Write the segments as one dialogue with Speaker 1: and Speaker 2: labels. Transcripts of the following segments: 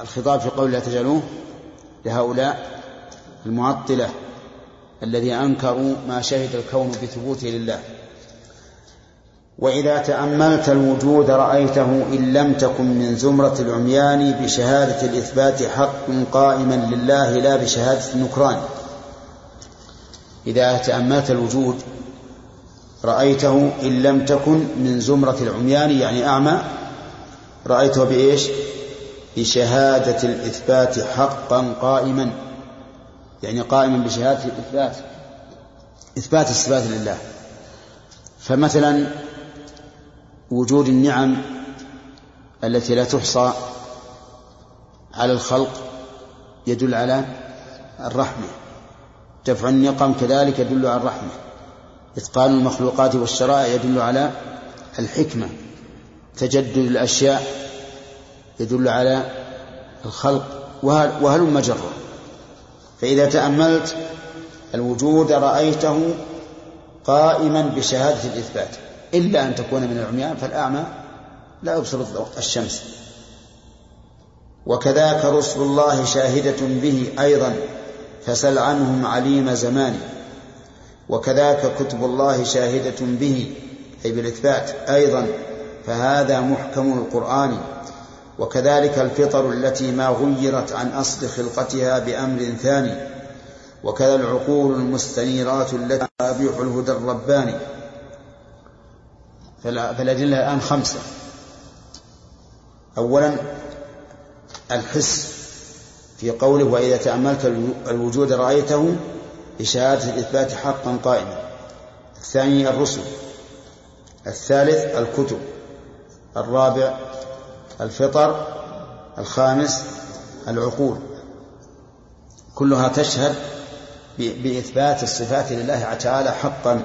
Speaker 1: الخطاب في قول لا تجعلوه لهؤلاء المعطلة الذي أنكروا ما شهد الكون بثبوته لله. وإذا تأملت الوجود رأيته إن لم تكن من زمرة العميان بشهادة الإثبات حق قائما لله لا بشهادة النكران. إذا تأملت الوجود رأيته إن لم تكن من زمرة العميان يعني أعمى رأيته بإيش؟ بشهادة الإثبات حقا قائما. يعني قائما بشهادة الإثبات إثبات الصفات لله. فمثلا وجود النعم التي لا تحصى على الخلق يدل على الرحمة. دفع النقم كذلك يدل على الرحمة. إتقان المخلوقات والشرائع يدل على الحكمة. تجدد الأشياء يدل على الخلق وهل, مجرة فإذا تأملت الوجود رأيته قائما بشهادة الإثبات إلا أن تكون من العميان فالأعمى لا يبصر الشمس. وكذاك رسل الله شاهدة به أيضا فسل عنهم عليم زمان. وكذاك كتب الله شاهدة به أي بالإثبات أيضا. فهذا محكم القرآن. وكذلك الفطر التي ما غيرت عن أصل خلقتها بأمر ثاني وكذا العقول المستنيرات التي أبيح الهدى الرباني. فالأدلة الآن خمسة. أولا الحس في قوله وإذا تأملت الوجود رأيته بشهادة الإثبات حقا قائما. الثاني الرسل. الثالث الكتب. الرابع الفطر الخامس العقول. كلها تشهد بإثبات الصفات لله تعالى حقا.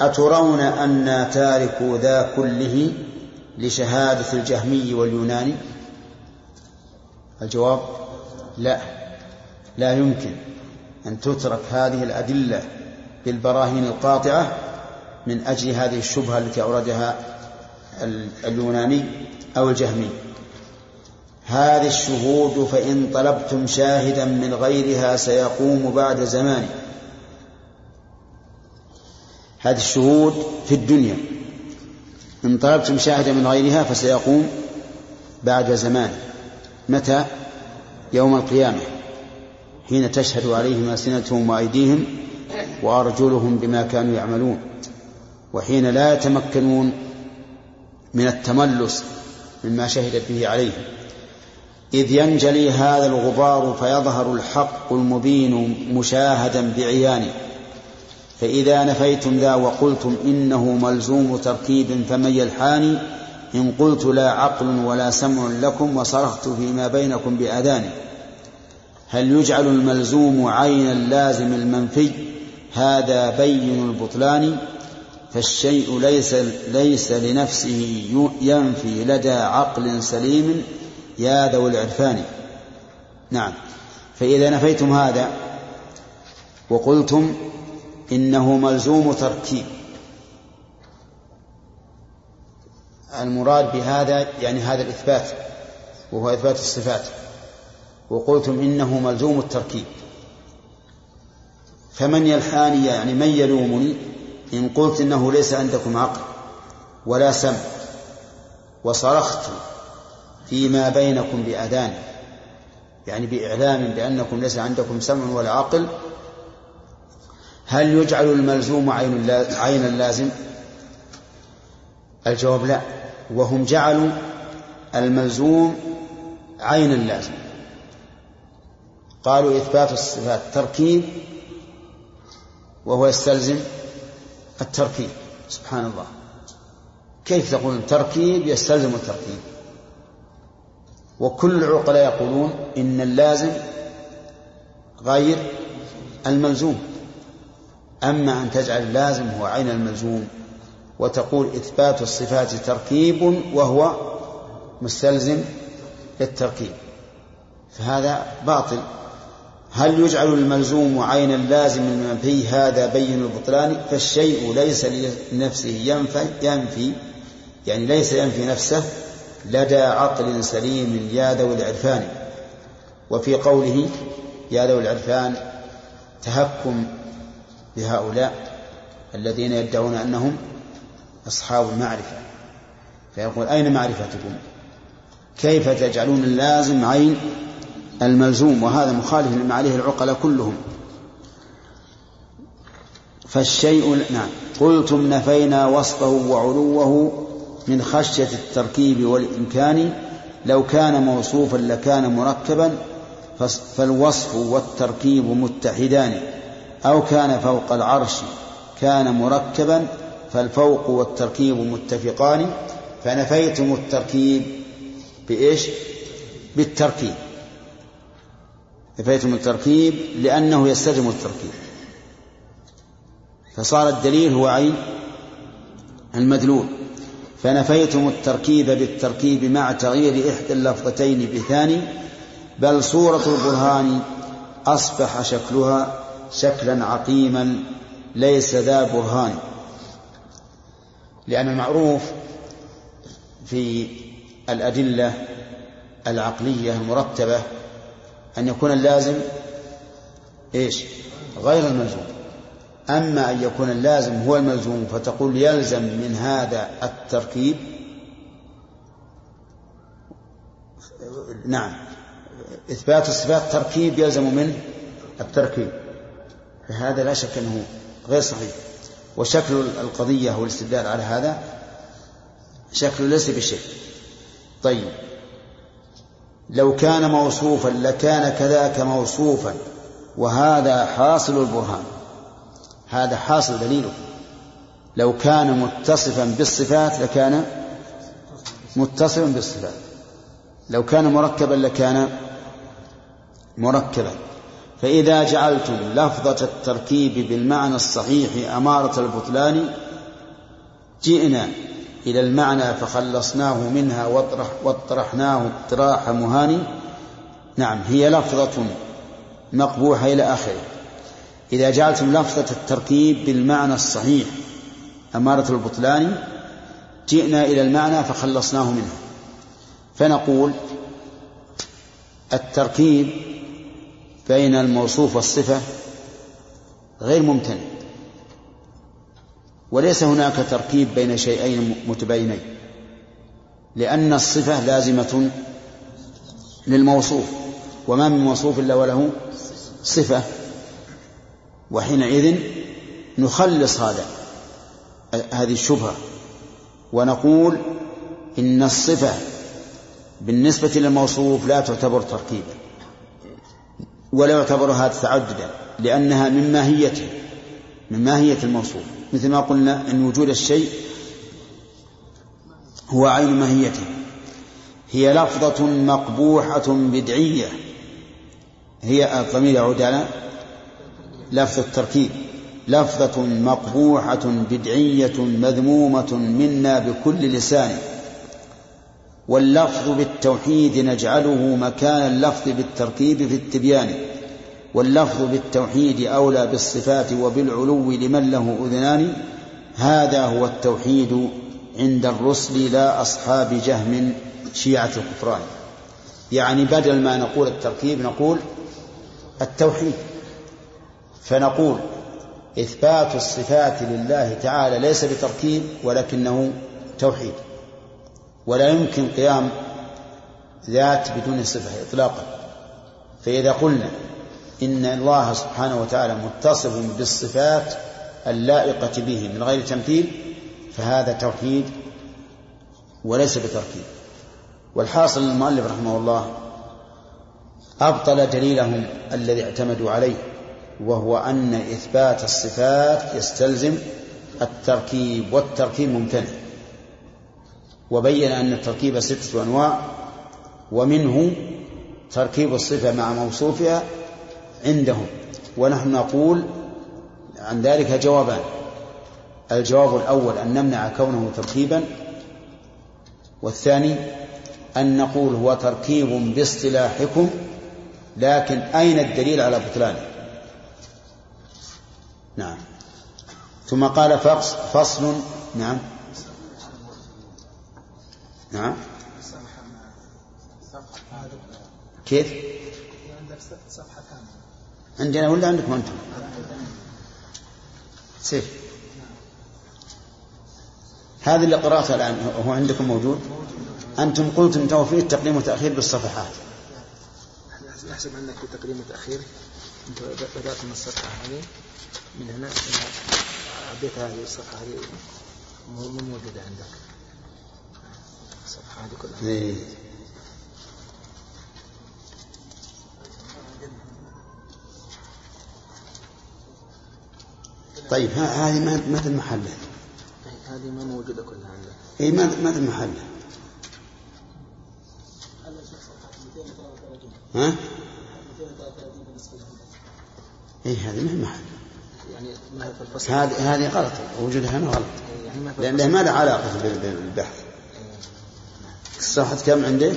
Speaker 1: أترون أن تاركوا ذا كله لشهادة الجهمي واليوناني؟ الجواب لا. لا يمكن أن تترك هذه الأدلة بالبراهين القاطعة من أجل هذه الشبهة التي أوردها اليوناني أو الجهمي. هذه الشهود فإن طلبتم شاهدا من غيرها سيقوم بعد زمان هذه الشهود في الدنيا. إن طلبتم شاهدا من غيرها فسيقوم بعد زمان متى؟ يوم القيامة حين تشهد عليهم ألسنتهم وأيديهم وأرجلهم بما كانوا يعملون وحين لا يتمكنون من التملص مما شهدت به عليهم إذ ينجلي هذا الغبار فيظهر الحق المبين مشاهدا بعيانه. فإذا نفيتم ذا وقلتم إنه ملزوم تركيب فمن يلحاني إن قلت لا عقل ولا سمع لكم وصرخت فيما بينكم بأذاني. هل يجعل الملزوم عين اللازم المنفي؟ هذا بين البطلان. فالشيء ليس ليس لنفسه ينفي لدى عقل سليم يا ذوي العرفان. نعم. فإذا نفيتم هذا وقلتم إنه ملزوم تركيب. المراد بهذا يعني هذا الإثبات وهو إثبات الصفات. وقلتم إنه ملزوم التركيب. فمن يلحاني يعني من يلومني إن قلت إنه ليس عندكم عقل ولا سمع وصرخت فيما بينكم بأذان يعني بإعلام بأنكم ليس عندكم سمع ولا عقل هل يجعل الملزوم عين عين اللازم؟ الجواب لا وهم جعلوا الملزوم عين اللازم. قالوا إثبات الصفات تركيب وهو يستلزم التركيب سبحان الله. كيف تقول تركيب يستلزم التركيب وكل العقلاء يقولون إن اللازم غير الملزوم. أما أن تجعل اللازم هو عين الملزوم وتقول إثبات الصفات تركيب وهو مستلزم للتركيب. فهذا باطل. هل يجعل الملزوم عين اللازم المنفي هذا بين البطلان؟ فالشيء ليس لنفسه ينفي, ينفي يعني ليس ينفي نفسه لدى عقل سليم يا ذوي العرفان. وفي قوله يا ذوي العرفان تهكم بهؤلاء الذين يدعون أنهم أصحاب المعرفة. فيقول أين معرفتكم؟ كيف تجعلون اللازم عين الملزوم وهذا مخالف لما عليه العقلاء كلهم. فالشيء نعم. قلتم نفينا وصفه وعلوه من خشية التركيب والإمكان. لو كان موصوفا لكان مركبا فالوصف والتركيب متحدان. أو كان فوق العرش كان مركبا فالفوق والتركيب متفقان. فنفيتم التركيب بإيش؟ بالتركيب. نفيتم التركيب لأنه يستلزم التركيب. فصار الدليل هو عين المدلول. فنفيتم التركيب بالتركيب مع تغيير إحدى اللفظتين بثاني بل صورة البرهان أصبح شكلها شكلا عقيما ليس ذا برهان. لأن المعروف في الأدلة العقلية المرتبة أن يكون اللازم إيش؟ غير الملزوم. أما أن يكون اللازم هو الملزوم فتقول يلزم من هذا التركيب. نعم. إثبات الصفات تركيب يلزم منه التركيب. فهذا لا شك أنه غير صحيح. وشكل القضية والاستدلال على هذا شكل ليس بشيء. طيب. لو كان موصوفا لكان كذاك موصوفا. وهذا حاصل البرهان. هذا حاصل دليله. لو كان متصفا بالصفات لكان متصفا بالصفات. لو كان مركبا لكان مركبا. فإذا جعلتم لفظة التركيب بالمعنى الصحيح أمارة البطلان جئنا إلى المعنى فخلصناه منها واطرح واطرحناه اطراح مهاني. نعم هي لفظة مقبوحة إلى آخره. إذا جعلتم لفظة التركيب بالمعنى الصحيح أمارة البطلان جئنا إلى المعنى فخلصناه منه فنقول التركيب بين الموصوف والصفة غير ممتنع وليس هناك تركيب بين شيئين متباينين لأن الصفة لازمة للموصوف وما من موصوف إلا وله صفة وحينئذ نخلص هذا هذه الشبهة ونقول إن الصفة بالنسبة للموصوف لا تعتبر تركيبا ولا يعتبر هذا تعددا لأنها من ماهيته من ماهية الموصوف. مثل ما قلنا أن وجود الشيء هو عين ماهيته هي لفظة مقبوحة بدعية. هي الضمير يعود على لفظ التركيب. لفظة مقبوحة بدعية مذمومة منا بكل لسان. واللفظ بالتوحيد نجعله مكان اللفظ بالتركيب في التبيان. واللفظ بالتوحيد أولى بالصفات وبالعلو لمن له أذنان هذا هو التوحيد عند الرسل لا أصحاب جهم شيعة الكفران. يعني بدل ما نقول التركيب نقول التوحيد. فنقول إثبات الصفات لله تعالى ليس بتركيب ولكنه توحيد. ولا يمكن قيام ذات بدون صفة إطلاقا. فإذا قلنا إن الله سبحانه وتعالى متصف بالصفات اللائقة به من غير تمثيل فهذا توحيد وليس بتركيب. والحاصل المؤلف رحمه الله أبطل دليلهم الذي اعتمدوا عليه وهو أن إثبات الصفات يستلزم التركيب والتركيب ممتنع. وبين أن التركيب ستة أنواع ومنه تركيب الصفة مع موصوفها عندهم ونحن نقول عن ذلك جوابان. الجواب الأول أن نمنع كونه تركيبا والثاني أن نقول هو تركيب باصطلاحكم لكن أين الدليل على بطلانه نعم. ثم قال فصل نعم. نعم. كيف؟ عندنا ولا عندكم أنتم؟ سيف. هذه اللي قرأتها الآن هو عندكم موجود؟ أنتم قلتم توفيق تقديم وتأخير بالصفحات.
Speaker 2: يحسب عندك في تقديم وتأخير؟ أنت بدأت من الصفحة هذه من هنا عديت هذه الصفحة هذه مو موجودة عندك. الصفحة هذه كلها.
Speaker 1: طيب هذه ما في محله
Speaker 2: هذه ما موجودة كلها عندك
Speaker 1: اي ما ما في محله ها؟ اي هذه ما هي محل يعني هذه هذه غلط. وجودها هنا غلط. يعني لأنها ما لها علاقة بالبحث. الصفحة كم عنده؟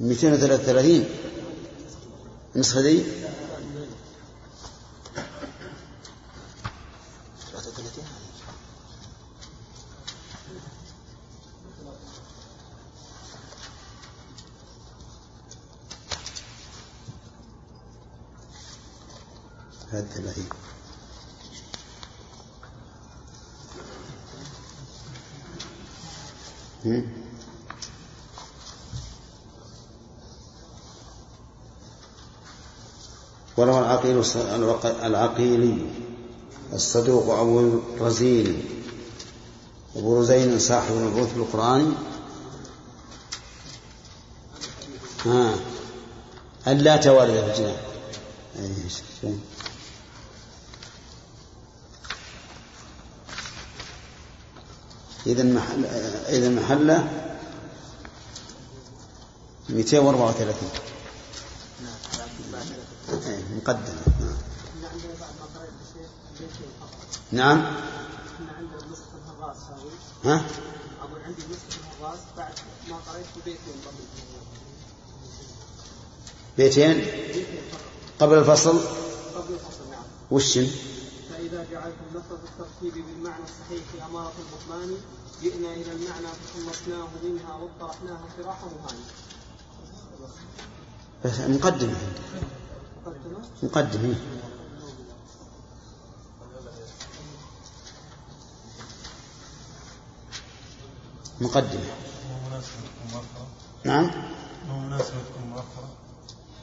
Speaker 1: 233 النسخة دي؟ الثلاثين وروى العقيل العقيلي الصدوق أبو الرزين أبو رزين صاحب المبعوث بالقرآن ها. ألا توارد في الجنان. إذا محل إذا محله 234 إيه، مقدمة نعم. ها؟ أقول عندي نسخة الغاز بعد ما قريت بيتين بيتين قبل الفصل؟ قبل الفصل نعم وش فإذا جعلتم لفظ التركيب بالمعنى الصحيح في أمارة البطلان جئنا إلى المعنى فخلصناه منها واطرحناها فراحا مهاني. بس مقدمة مقدمة مقدمة مقدمة نعم مناسبتكم مؤخرة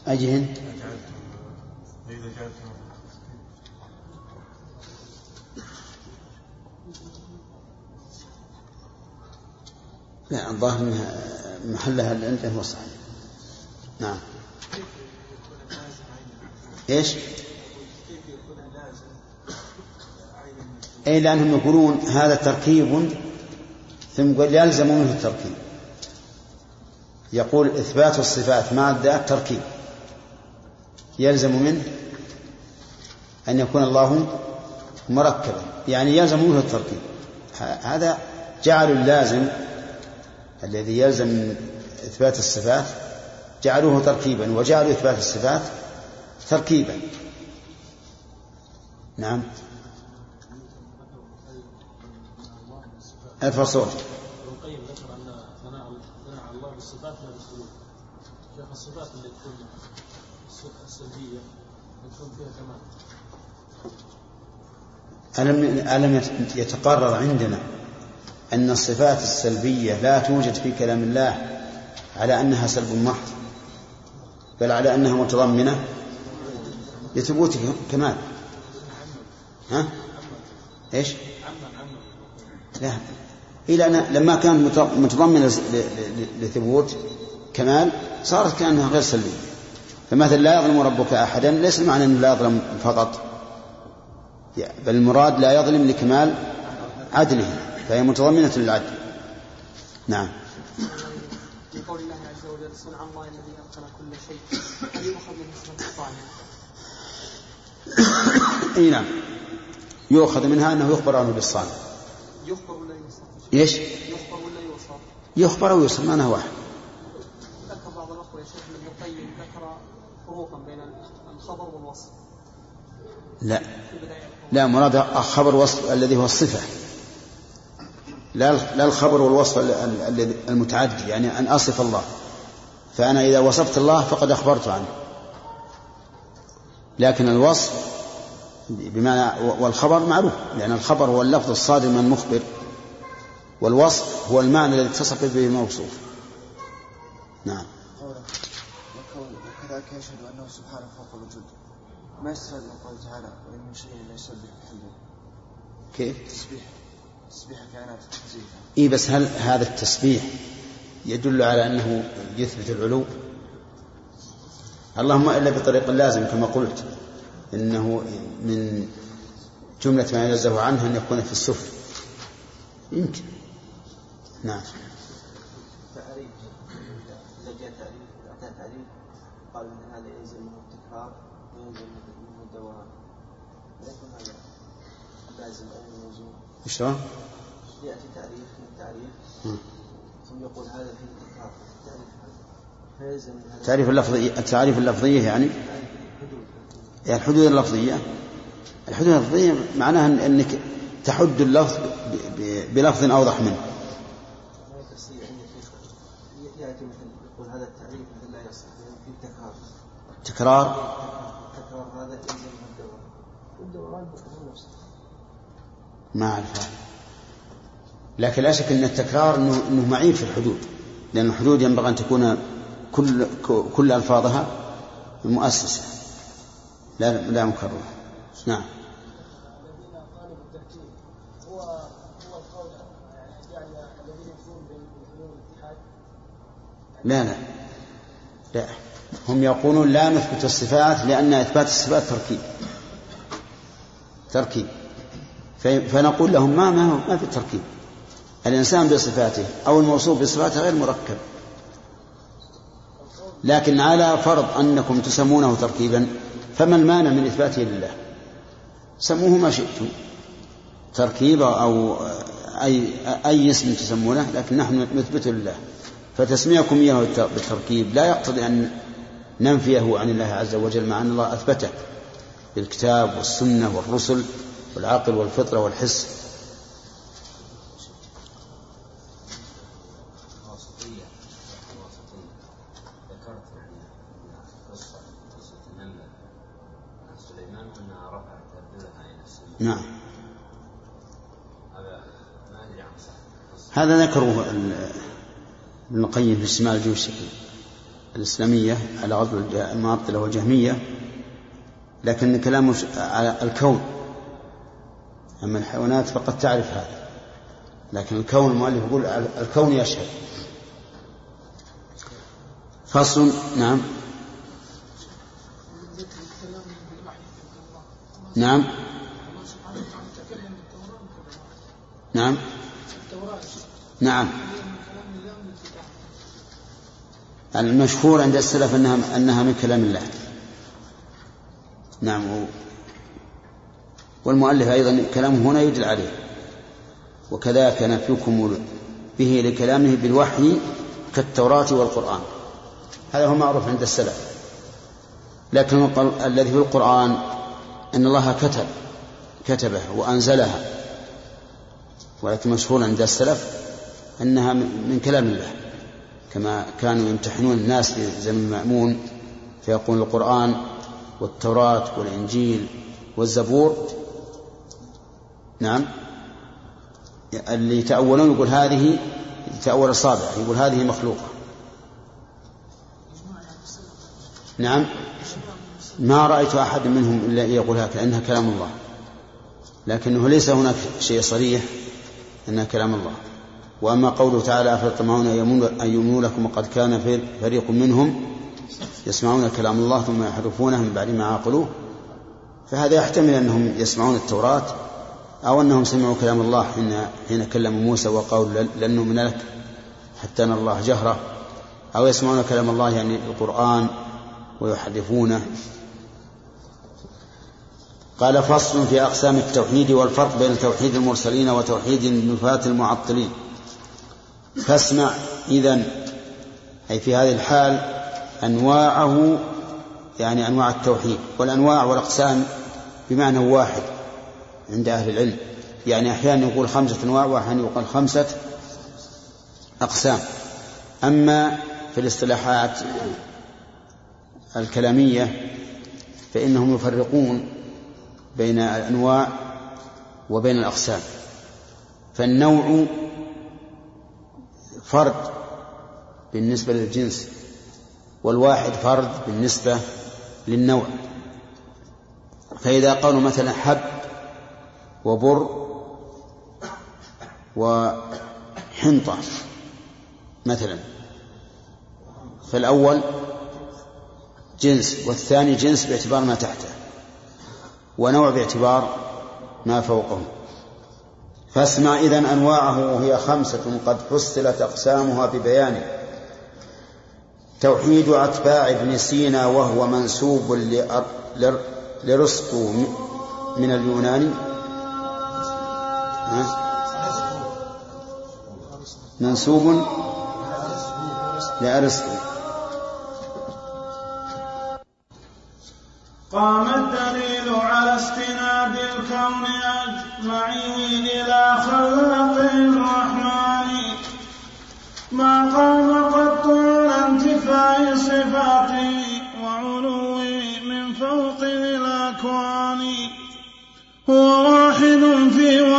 Speaker 1: أجهن. إذا جعلتم لا الظاهر إنها محلها اللي عنده هو صحيح. نعم. إيش؟ اي لأنهم يقولون هذا تركيب ثم يقول يلزم منه التركيب. يقول إثبات الصفات مع الذات تركيب يلزم منه أن يكون الله مركبا. يعني يلزم منه التركيب. هذا جعل اللازم الذي يلزم من إثبات الصفات جعلوه تركيبا وجعلوا إثبات الصفات تركيبا. نعم. الفصول. القيم ذكر أن ثناء الله بالصفات لا بالسلوك. شيخ الصفات اللي تكون السلبيه تكون فيها كمال ألم ألم يتقرر عندنا أن الصفات السلبية لا توجد في كلام الله على أنها سلب محض بل على أنها متضمنة لثبوت كمال. ها؟ إيش؟ لا. إلى أن لما كانت متضمنة لثبوت كمال صارت كأنها غير سلبية. فمثلا لا يظلم ربك أحدا ليس معنى أنه لا يظلم فقط. بل المراد لا يظلم لكمال عدله. فهي متضمنة للعدل. نعم. في قول الله عز وجل صنع الله الذي أتقن كل شيء هل يؤخذ من صفة الصانع؟ إي نعم. يؤخذ منها أنه يخبر عنه بالصانع يخبر ولا يوصف؟ إيش؟ يخبر ولا يوصف؟ يخبر أو يوصف معناه واحد. ذكر بعض الأخوة يا شيخ ابن القيم ذكر فروقا بين الخبر والوصف. لا. لا مراد خبر وصف الذي هو الصفة. لا الخبر والوصف المتعدي يعني أن أصف الله. فأنا إذا وصفت الله فقد أخبرت عنه. لكن الوصف بمعنى والخبر معروف لأن الخبر هو اللفظ الصادر من المخبر والوصف هو المعنى الذي اتصف به الموصوف. نعم.
Speaker 3: وكذلك يشهد أنه سبحانه فوق الوجود. ما يستفاد من قوله تعالى؟ وإن من شيء لا يسبح بحمده.
Speaker 1: كيف؟
Speaker 3: تسبيح تسبيح كائنات تنزيها
Speaker 1: إي بس هل هذا التسبيح يدل على أنه يثبت العلو؟ اللهم إلا بطريق لازم كما قلت إنه من جملة ما ينزه عنه أن يكون في السفل. يمكن. نعم.
Speaker 4: قال أن هذا يلزم منه التكرار ويلزم منه الدوام لا يكون هذا لازم.
Speaker 1: شلون؟
Speaker 4: يأتي تعريف من التعريف ثم يقول هذا فيه تكرار تعريف هذا فيلزم من هذا.
Speaker 1: تعريف اللفظية التعريف اللفظية يعني؟ يعني الحدود اللفظية. الحدود اللفظية معناها أنك تحد اللفظ بلفظ أوضح منه.
Speaker 4: ما يتصير عندك يخ- يأتي مثل يقول هذا التعريف مثل لا يصح لأن فيه تكرار
Speaker 1: تكرار
Speaker 4: التكرار هذا يلزم منه الدوام والدوران بحدود نفسه
Speaker 1: ما أعرف. لكن لا شك أن التكرار أنه, إنه معيب في الحدود. لأن الحدود ينبغي أن تكون كل كل ألفاظها مؤسسة. لا لا مكررة. نعم. لا لا. لا. هم يقولون لا نثبت الصفات لأن إثبات الصفات تركيب. تركيب. فنقول لهم ما ما ما في تركيب. الإنسان بصفاته أو الموصوف بصفاته غير مركب. لكن على فرض أنكم تسمونه تركيبا فما المانع من إثباته لله؟ سموه ما شئتم. تركيبا أو أي أي اسم تسمونه لكن نحن نثبته لله. فتسميكم إياه بالتركيب. لا يقتضي أن ننفيه عن الله عز وجل مع أن الله أثبته بالكتاب والسنة والرسل. والعقل والفطرة والحس.
Speaker 5: السماء
Speaker 1: نعم.
Speaker 5: هذا
Speaker 1: ذكره ابن القيم في شمال الجيوش الإسلامية على غزو المعطلة والجهمية لكن كلامه على الكون أما الحيوانات فقد تعرف هذا. لكن الكون المؤلف يقول الكون يشهد. فصل نعم. نعم. نعم. نعم. المشهور عند السلف أنها أنها من كلام الله. نعم والمؤلف أيضا كلامه هنا يدل عليه. وكذلك نفيكم به لكلامه بالوحي كالتوراة والقرآن. هذا هو معروف عند السلف. لكن الذي في القرآن أن الله كتب كتبه وأنزلها ولكن مشهور عند السلف أنها من كلام الله. كما كانوا يمتحنون الناس في زمن المأمون فيقول القرآن والتوراة والإنجيل والزبور نعم. اللي يتأولون يقول هذه يتأول الصابع يقول هذه مخلوقة. نعم. ما رأيت أحد منهم إلا يقول هكذا إنها كلام الله. لكنه ليس هناك شيء صريح إنها كلام الله. وأما قوله تعالى أفتطمعون أن يؤمنوا- لكم وقد كان فريق منهم يسمعون كلام الله ثم يحرفونه من بعد ما عقلوه فهذا يحتمل أنهم يسمعون التوراة أو أنهم سمعوا كلام الله حين حين كلموا موسى وقالوا لن- نؤمن لك حتى نرى الله جهرة. أو يسمعون كلام الله يعني القرآن ويحرفونه. قال فصل في أقسام التوحيد والفرق بين توحيد المرسلين وتوحيد النفاة المعطلين. فاسمع إذن أي في هذه الحال أنواعه يعني أنواع التوحيد والأنواع والأقسام بمعنى واحد. عند أهل العلم. يعني أحيانا يقول خمسة أنواع وأحيانا يقول خمسة أقسام. أما في الاصطلاحات الكلامية فإنهم يفرقون بين الأنواع وبين الأقسام. فالنوع فرد بالنسبة للجنس والواحد فرد بالنسبة للنوع. فإذا قالوا مثلا حب وبر وحنطة مثلا. فالأول جنس والثاني جنس باعتبار ما تحته ونوع باعتبار ما فوقه. فاسمع إذن أنواعه وهي خمسة قد فصلت أقسامها ببيانه. توحيد أتباع ابن سينا وهو منسوب لرسطو من اليوناني. منسوب لأرسطو.
Speaker 6: قام الدليل على استناد الكون أجمعه إلى خلق الرحمن. ما قام قط على انتفاء صفاته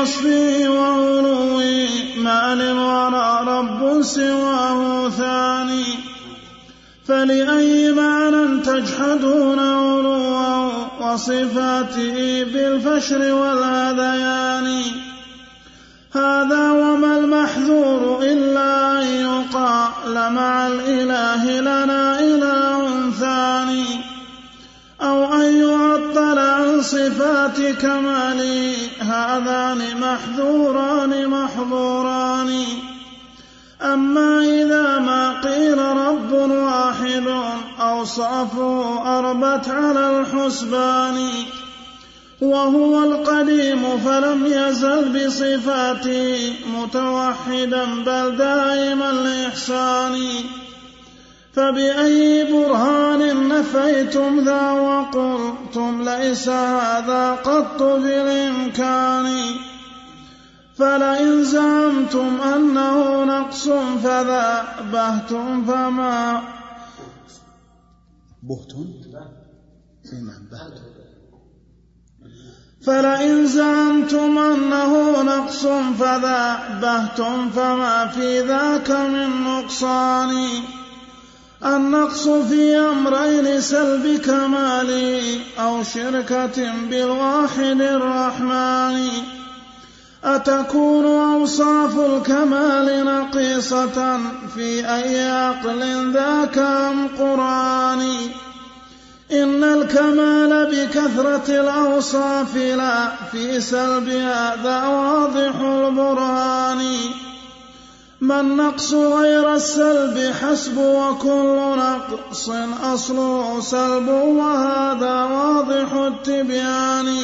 Speaker 6: في وصفه وعلوه ما للورى رب سواه ثاني. فلأي معنى تجحدون علوا وصفاته بالفشر والهذيان هذا وما المحذور إلا أن يقال مع الإله لنا صفات كماله هذان محذوران محظوران. أما إذا ما قيل رب واحد أوصافه أربت على الحسبان. وهو القديم فلم يزل بصفاته متوحدا بل دائما الإحسان فبأي برهان نفيتم ذا وقلتم ليس هذا قط بالإمكان. فلئن زعمتم أنه نقص فذا بهتم فما
Speaker 1: بهت نعم بهت
Speaker 6: فلئن زعمتم أنه نقص فذا بهتم فما في ذاك من نقصان. النقص في أمرين سلب كمال أو شركة بالواحد الرحمن. أتكون أوصاف الكمال نقيصة في أي عقل ذاك أم قرآن؟ إن الكمال بكثرة الأوصاف لا في سلبها ذا واضح البرهان. ما النقص غير السلب حسب وكل نقص أصله سلب وهذا واضح التبيان.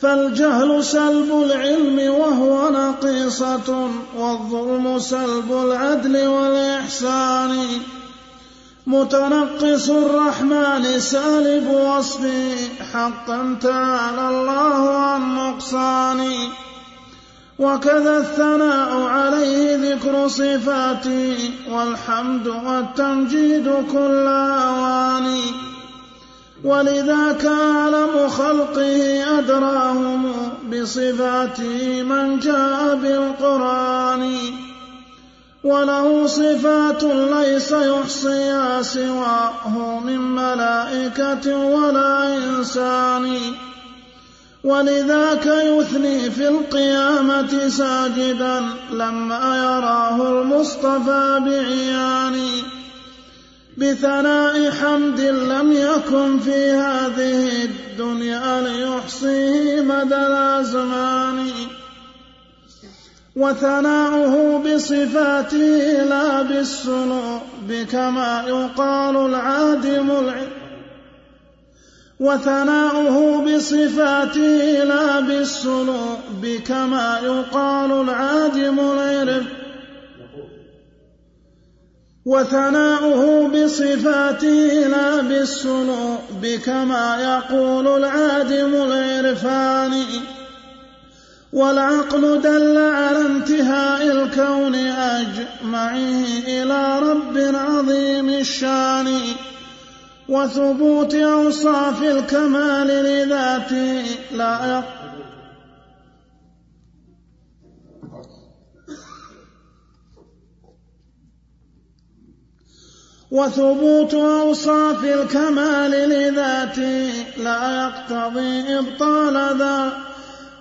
Speaker 6: فالجهل سلب العلم وهو نقيصة والظلم سلب العدل والإحسان. متنقص الرحمن سالب وصفه حقا تعالى الله عن نقصان وكذا الثناء عليه ذكر صفاته والحمد والتمجيد كل أواني. ولذاك أعلم خلقه أدراهم بصفاته من جاء بالقرآن. وله صفات ليس يحصيها سواه من ملائكة ولا إنسان. ولذاك يثني في القيامة ساجدا لما يراه المصطفى بعيان بثناء حمد لم يكن في هذه الدنيا ليحصيه مدى الأزمان. وثناؤه بصفاته لا بالسنوب كما يقال العادم العلم وثناؤه بصفاته لا بالسنوب كما يقال العادم العرف وثناؤه بصفاته لا بالسنوب كما يقول العادم العرفان والعقل دل على انتهاء الكون أجمعه إلى رب عظيم الشان. وثبوت أوصاف الكمال لذاته لا وثبوت أوصاف الكمال لذاته لا يقتضي إبطال ذا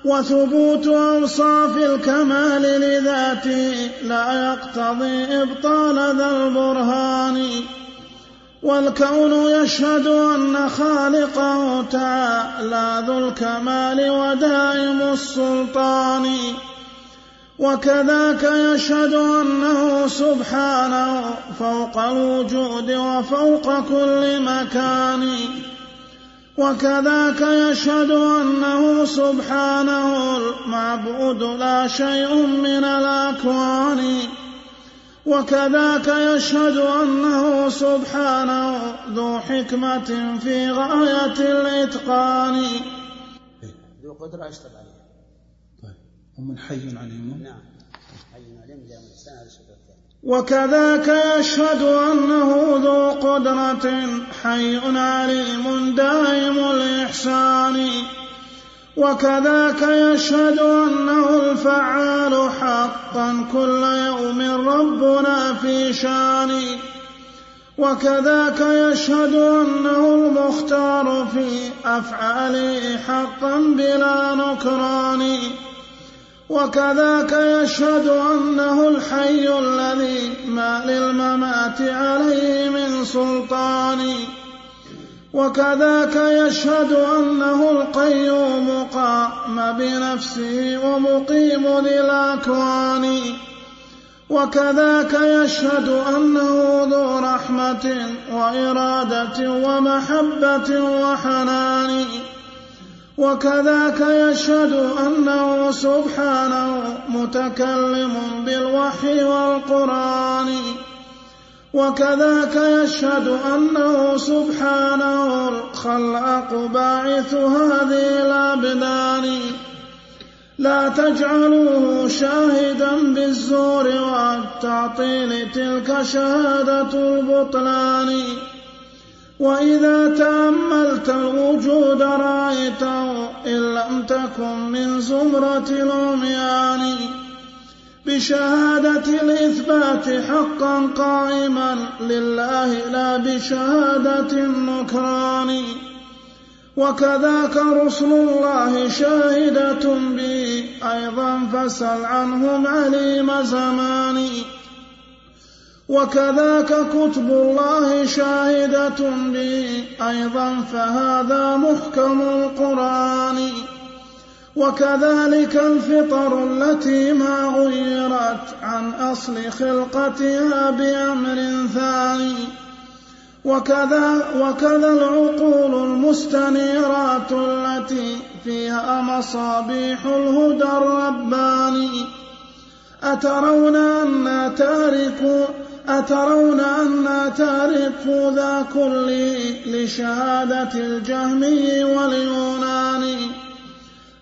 Speaker 6: وثبوت أوصاف الكمال لذاته لا يقتضي إبطال ذا البرهان. والكون يشهد أن خالقه تعالى ذو الكمال ودائم السلطان. وكذاك يشهد أنه سبحانه فوق الوجود وفوق كل مكان. وكذاك يشهد أنه سبحانه المعبود لا شيء من الأكوان. وكذاك يشهد أنه سبحانه ذو حكمة في غاية الإتقان.
Speaker 1: ذو قدرة أشتغل عليها.
Speaker 6: طيب ومن حي عليم
Speaker 1: نعم حي عليم الإنسان هذا
Speaker 6: وكذاك يشهد أنه ذو قدرة حي عليم دائم الإحسان. وكذاك يشهد أنه الفعال حقا كل يوم ربنا في شان وكذاك يشهد أنه المختار في أفعاله حقا بلا نكران. وكذاك يشهد أنه الحي الذي ما للممات عليه من سلطان. وكذاك يشهد أنه القيوم قام بنفسه ومقيم للأكوان. وكذاك يشهد أنه ذو رحمة وإرادة ومحبة وحنان. وكذاك يشهد أنه سبحانه متكلم بالوحي والقرآن. وكذاك يشهد أنه سبحانه الخلاق باعث هذه الأبدان. لا تجعلوه شاهدا بالزور والتعطيل تلك شهادة البطلان. وإذا تأملت الوجود رأيته إن لم تكن من زمرة العميان. بشهادة الإثبات حقا قائما لله لا بشهادة النكران وكذاك رسل الله شاهدة به أيضا فسل عنهم عليم زمان. وكذاك كتب الله شاهدة به أيضا فهذا محكم القرآن. وكذلك الفطر التي ما غيرت عن أصل خلقتها بأمر ثاني. وكذا, وكذا العقول المستنيرات التي فيها مصابيح الهدى الرباني. أترون أنا تاركوا أترون أنا تاركوا ذا كله لشهادة الجهمي واليوناني.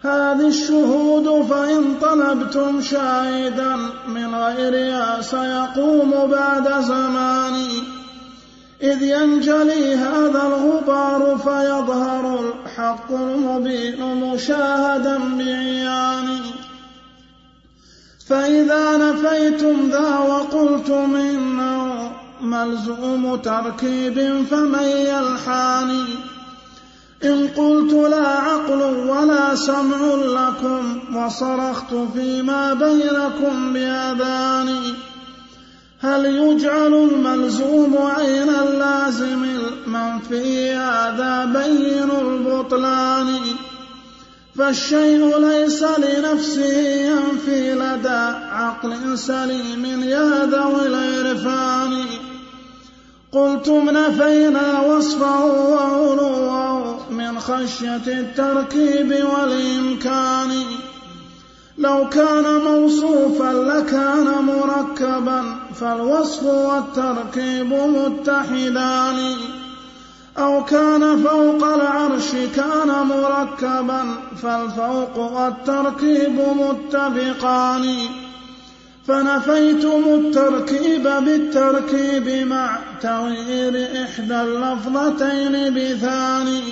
Speaker 6: هذه الشهود فإن طلبتم شاهدا من غيرها سيقوم بعد زمان. إذ ينجلي هذا الغبار فيظهر الحق المبين مشاهدا بعيان. فإذا نفيتم ذا وقلتم إنه ملزوم تركيب فمن يلحاني. إن قلت لا عقل ولا سمع لكم وصرخت فيما بينكم بأذاني هل يجعل الملزوم عين اللازم المنفي هذا بين البطلان؟ فالشيء ليس لنفسه ينفي لدى عقل سليم يا ذوي العرفان. قلتم نفينا وصفه وعلوه من خشية التركيب والإمكان. لو كان موصوفا لكان مركبا فالوصف والتركيب متحدان. أو كان فوق العرش كان مركبا فالفوق والتركيب متفقان. فنفيتم التركيب بالتركيب مع تغيير إحدى اللفظتين بثاني.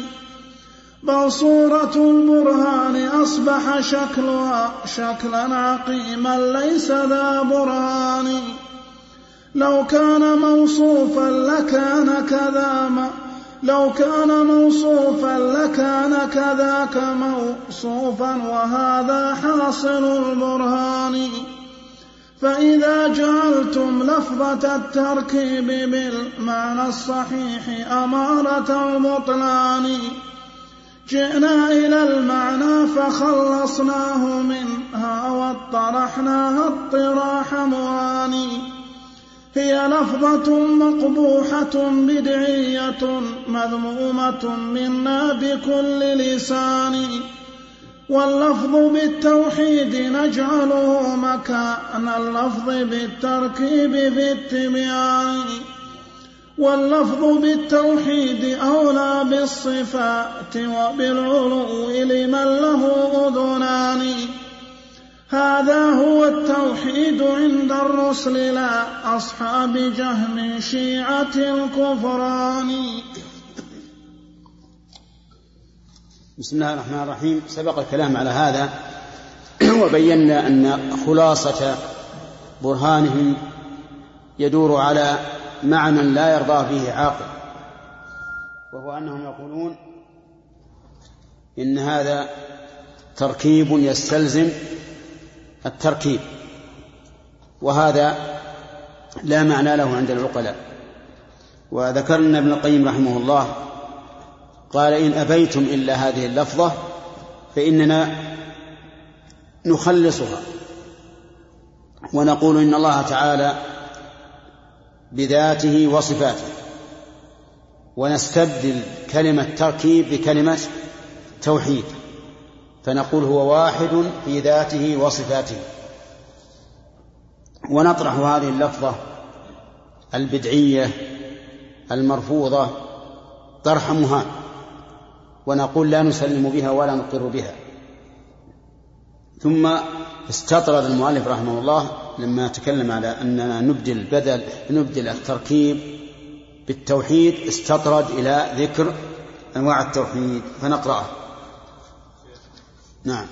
Speaker 6: بل صورة البرهان أصبح شكلها شكلا عقيما ليس ذا برهان. لو كان موصوفا لكان كذا ما لو كان موصوفا لكان كذاك موصوفا وهذا حاصل البرهان. فإذا جعلتم لفظة التركيب بالمعنى الصحيح أمارة البطلان جئنا إلى المعنى فخلصناه منها واطرحناها اطراح مواني. هي لفظة مقبوحة بدعية مذمومة منا بكل لسان. واللفظ بالتوحيد نجعله مكان اللفظ بالتركيب بالتبيان. واللفظ بالتوحيد أولى بالصفات وبالعلو لمن له أذنان. هذا هو التوحيد عند الرسل لا أصحاب جهم شيعة الكفران.
Speaker 1: بسم الله الرحمن الرحيم. سبق الكلام على هذا وبينا أن خلاصة برهانهم يدور على معنى لا يرضى به عاقل وهو أنهم يقولون إن هذا تركيب يستلزم التركيب وهذا لا معنى له عند العقلاء. وذكرنا ابن القيم رحمه الله قال إن أبيتم إلا هذه اللفظة فإننا نخلصها. ونقول إن الله تعالى بذاته وصفاته. ونستبدل كلمة تركيب بكلمة توحيد. فنقول هو واحد في ذاته وصفاته. ونطرح هذه اللفظة البدعية المرفوضة طرح مهان ونقول لا نسلم بها ولا نقر بها. ثم استطرد المؤلف رحمه الله لما تكلم على أننا نبدل بدل نبدل التركيب بالتوحيد استطرد إلى ذكر أنواع التوحيد فنقرأه نعم.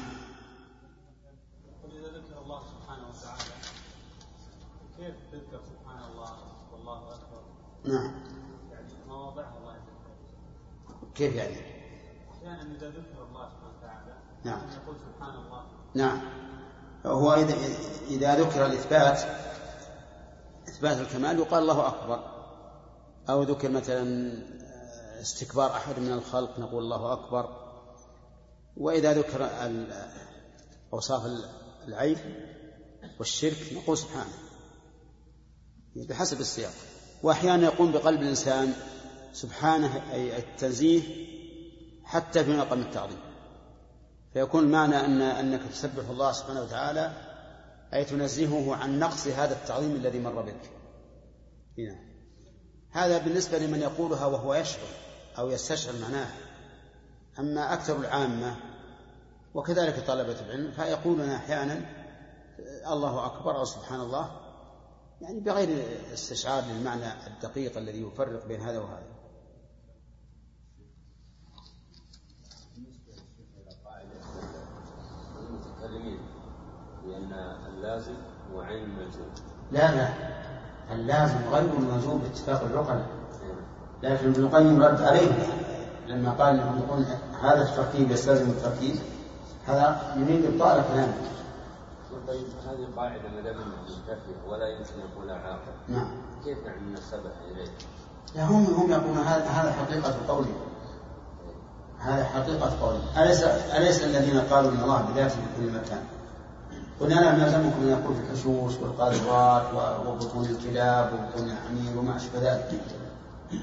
Speaker 7: قل إذا ذكر
Speaker 1: نعم.
Speaker 7: يقول سبحان الله.
Speaker 1: نعم. هو إذا, إذا ذكر الإثبات إثبات الكمال يقال الله أكبر. أو ذكر مثلا استكبار أحد من الخلق نقول الله أكبر. وإذا ذكر أوصاف العيب والشرك نقول سبحانه. بحسب السياق. وأحيانا يقوم بقلب الإنسان سبحانه أي التنزيه حتى في مقام التعظيم. فيكون المعنى أن أنك تسبح الله سبحانه وتعالى أي تنزهه عن نقص هذا التعظيم الذي مر بك. هنا. هذا بالنسبة لمن يقولها وهو يشعر أو يستشعر معناها أما أكثر العامة وكذلك طلبة العلم فيقولون أحيانا الله أكبر أو سبحان الله يعني بغير استشعار للمعنى الدقيق الذي يفرق بين هذا وهذا.
Speaker 5: بأن اللازم هو عين الملزوم
Speaker 1: لا لا. اللازم غير الملزوم باتفاق العقلاء. لكن ابن القيم رد عليه لما قال إنهم يقول هذا التركيب يستلزم التركيب هذا يريد ابطال كلامه
Speaker 5: طيب هذه قاعدة ما دام منتفية ولا يمكن يقولها عاقل.
Speaker 1: نعم.
Speaker 5: كيف يعني نسبها إليه؟
Speaker 1: لا هم هم يقولون هذا هذا حقيقة قولهم هذا حقيقة قولهم أليس أليس الذين قالوا إن الله بذاته في كل مكان؟ لا نلزمكم أن يقول في الحشوش والقاذورات وبطون الكلاب وبطون الحمير وما أشبه ذلك.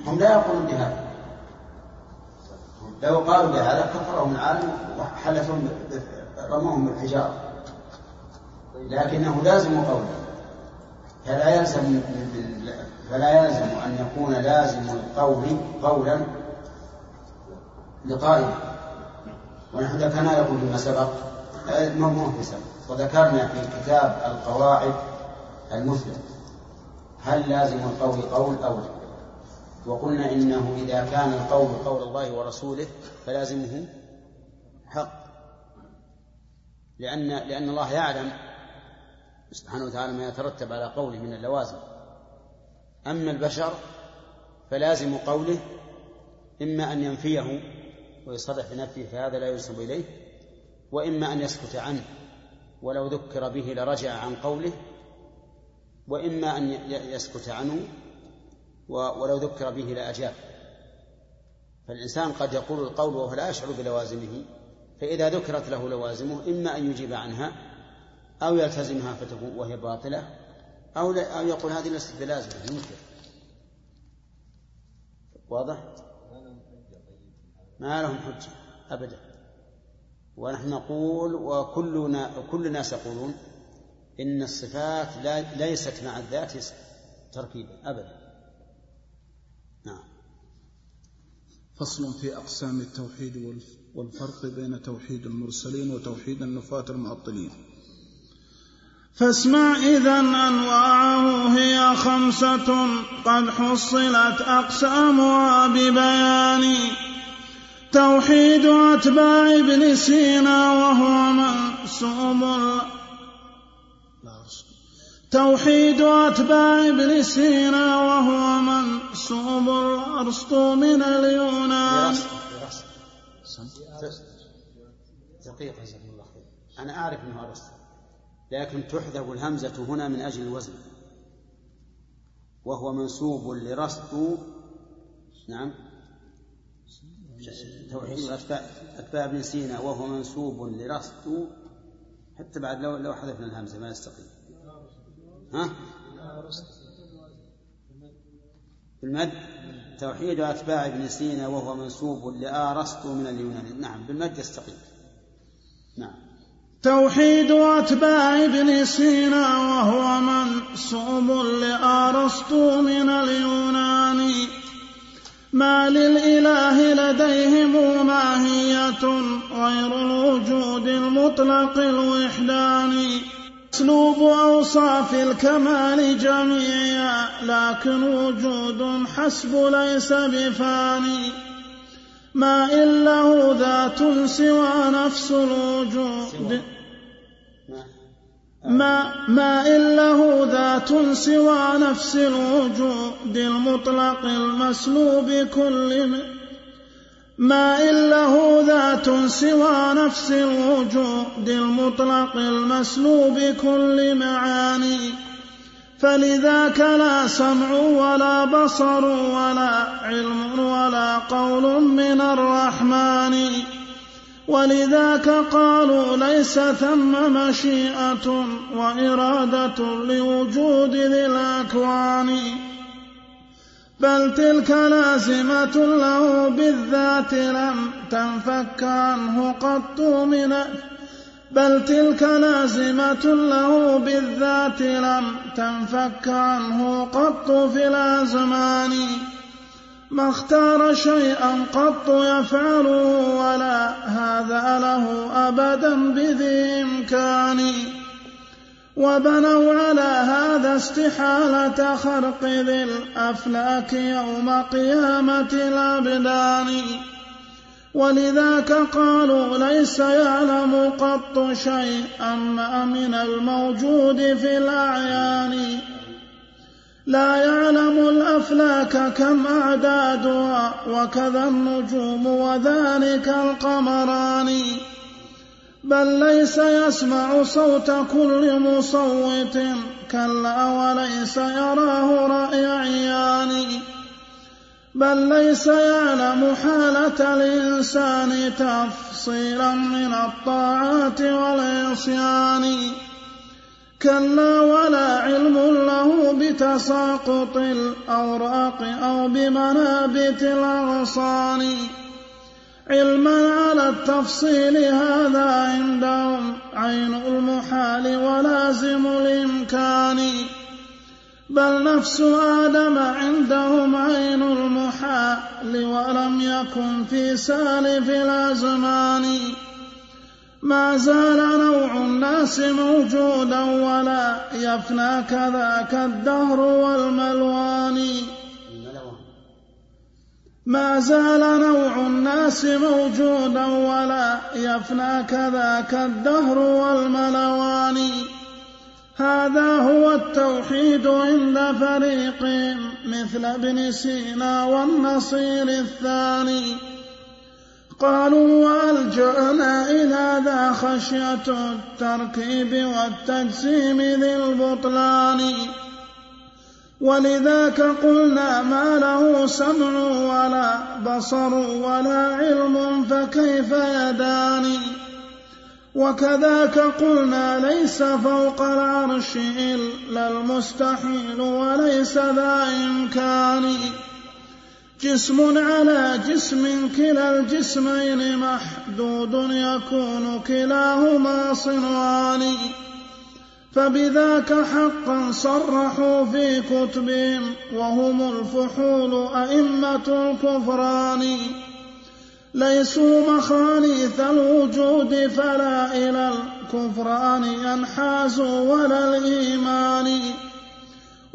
Speaker 1: هم لا يقولون بهذا. لو قالوا بهذا كفرهم العالم وحلفهم رموهم بالحجارة. لكنه لازم قوله. فلا يلزم فلا يلزم أن يكون لازم القول قولا لقائمة ونحن ذكرنا لكم فيما سبق هو في سبق؟ وذكرنا في كتاب القواعد المثلى هل لازم القول قول أو لا؟ وقلنا إنه إذا كان القول قول الله ورسوله فلازمه حق. لأن لأن الله يعلم سبحانه وتعالى ما يترتب على قوله من اللوازم. أما البشر فلازم قوله إما أن ينفيه ويصرح بنفيه فهذا لا ينسب إليه وإما أن يسكت عنه. ولو ذكر به لرجع عن قوله وإما أن يسكت عنه ولو ذكر به لأجاب. فالإنسان قد يقول القول وهو لا يشعر بلوازمه فإذا ذكرت له لوازمه إما أن يجيب عنها أو يلتزمها فتكون وهي باطلة أو, أو يقول هذه ليست بلازمة ينكر واضح؟ ما لهم حجة أبدا. ونحن نقول وكلنا كل الناس يقولون إن الصفات لا ليست مع الذات تركيبا أبدا. نعم.
Speaker 6: فصل في أقسام التوحيد والفرق بين توحيد المرسلين وتوحيد النفاة المعطلين. فاسمع إذا أنواعه هي خمسة قد حصلت أقسامها ببيان. توحيد أتباع ابن سينا وهو منسوب توحيد أتباع ابن سينا وهو منسوب أرسطو من اليونان.
Speaker 1: دقيقة جزاكم الله خير. أنا أعرف أنه أرسطو لكن تحذف الهمزة هنا من أجل الوزن. وهو منسوب لرسطو. نعم. توحيد أتباع ابن سينا وهو منسوب لرسطو حتى بعد لو لو حذفنا الهمزة ما يستقيم ها؟ بالمد توحيد أتباع ابن سينا وهو منسوب لآرسطو من اليونان نعم بالمد يستقيم. نعم.
Speaker 6: توحيد أتباع ابن سينا وهو منسوب لآرسطو من اليونان ما للإله لديهم ماهية غير الوجود المطلق الوحداني أسلوب أوصاف الكمال جميعا لكن وجود حسب ليس بفاني. ما إن له ذات سوى نفس الوجود. ما ما إن له ذات سوى نفس الوجود المطلق المسلوب كل ما إن له ذات سوى نفس الوجود المطلق المسلوب كل معاني. فلذاك لا سمع ولا بصر ولا علم ولا قول من الرحمن. ولذاك قالوا ليس ثم مشيئة وإرادة لوجود ذي الأكوان. بل تلك لازمة له بالذات لم تنفك عنه قط من بل تلك لازمة له بالذات لم تنفك عنه قط في الأزمان. ما اختار شيئا قط يفعله ولا هذا له أبدا بذي إمكان. وبنوا على هذا استحالة خرق ذي الأفلاك يوم قيامة الأبدان. ولذاك قالوا ليس يعلم قط شيئا ما من الموجود في الأعيان. لا يعلم الأفلاك كم أعدادها وكذا النجوم وذلك القمران. بل ليس يسمع صوت كل مصوت كلا وليس يراه رأي عيان. بل ليس يعلم حالة الإنسان تفصيلا من الطاعات والعصيان. كلا ولا علم له بتساقط الأوراق أو بمنابت الأغصان. علما على التفصيل هذا عندهم عين المحال ولازم الإمكان. بل نفس آدم عندهم عين المحال ولم يكن في سالف الأزمان. ما زال نوع الناس موجودا ولا يفنى كذاك الدهر والملوان. ما زال نوع الناس موجودا ولا يفنى كذاك الدهر والملوان. هذا هو التوحيد عند فريق مثل ابن سينا والنصير الثاني. قالوا وألجأنا إلى ذا خشية التركيب والتجسيم ذي البطلان. ولذاك قلنا ما له سمع ولا بصر ولا علم فكيف يداني وكذاك قلنا ليس فوق العرش إلا المستحيل وليس ذا إمكان. جسم على جسم كلا الجسمين محدود يكون كلاهما صنوان. فبذاك حقا صرحوا في كتبهم وهم الفحول أئمة الكفران. ليسوا مخاليث الوجود فلا إلى الكفران ينحازوا ولا الإيمان.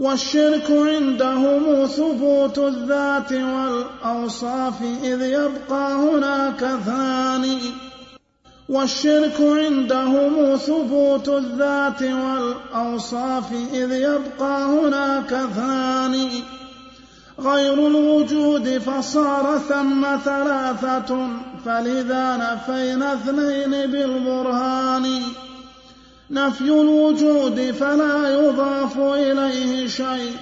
Speaker 6: والشرك عندهم ثبوت الذات والأوصاف إذ يبقى هناك ثاني. والشرك عندهم ثبوت الذات والأوصاف إذ يبقى هناك ثاني. غير الوجود فصار ثم ثلاثة فلذا نفينا اثنين بالبرهان. نفي الوجود فلا يضاف إليه شيء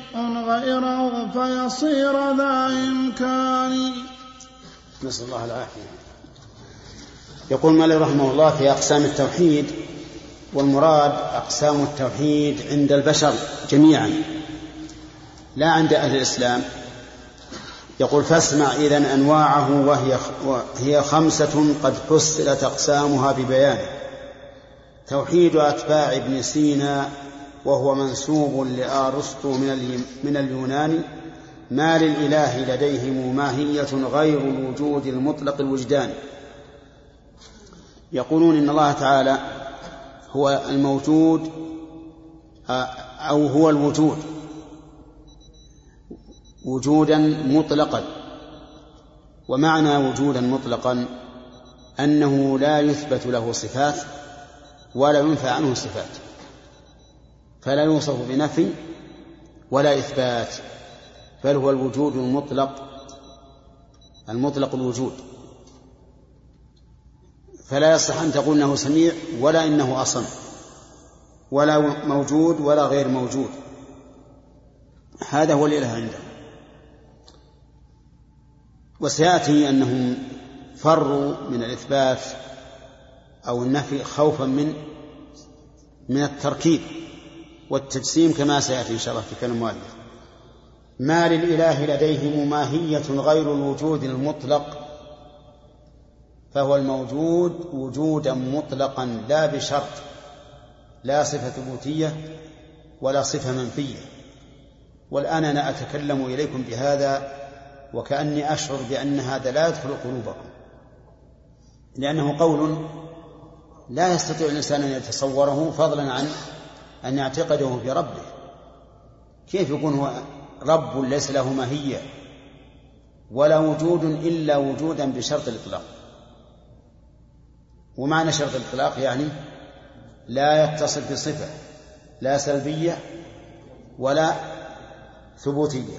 Speaker 6: غيره فيصير ذا إمكان.
Speaker 1: نسأل الله العافية. يقول مالك رحمه الله في أقسام التوحيد والمراد أقسام التوحيد عند البشر جميعا لا عند أهل الإسلام. يقول فاسمع إذا أنواعه وهي وهي خمسة قد فصلت أقسامها ببيانه توحيد أتباع ابن سينا وهو منسوب لأرسطو من من اليونان ما للإله لديهم ماهية غير الوجود المطلق الوجداني يقولون إن الله تعالى هو الموجود أو هو الوجود. وجودا مطلقا. ومعنى وجودا مطلقا أنه لا يثبت له صفات ولا ينفى عنه صفات. فلا يوصف بنفي ولا إثبات بل هو الوجود المطلق المطلق الوجود. فلا يصح أن تقول إنه سميع ولا إنه أصم ولا موجود ولا غير موجود. هذا هو الإله عنده. وسيأتي أنهم فروا من الإثبات أو النفي خوفا من من التركيب والتجسيم كما سيأتي إن شاء الله في كلام المؤلف. ما للإله لديهم ماهية غير الوجود المطلق فهو الموجود وجودا مطلقا لا بشرط لا صفة ثبوتية ولا صفة منفية. والآن أنا أتكلم إليكم بهذا وكأني أشعر بأن هذا لا يدخل قلوبكم لأنه قول لا يستطيع الإنسان أن يتصوره فضلا عن أن يعتقده بربه كيف يكون هو رب ليس له ماهية ولا وجود إلا وجودا بشرط الإطلاق؟ ومعنى شرط الإطلاق يعني لا يتصل بصفة لا سلبية ولا ثبوتية.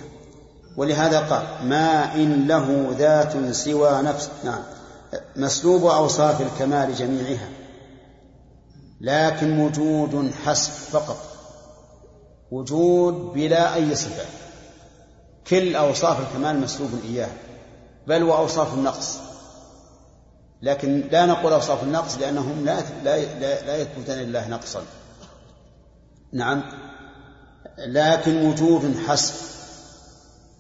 Speaker 1: ولهذا قال ما إن له ذات سوى نفس نعم. مسلوب أوصاف الكمال جميعها. لكن وجود حسب فقط. وجود بلا أي صفة. كل أوصاف الكمال مسلوب إياه بل وأوصاف النقص. لكن لا نقول أوصاف النقص لأنهم لا لا لا يثبتون لله نقصا. نعم. لكن وجود حسب.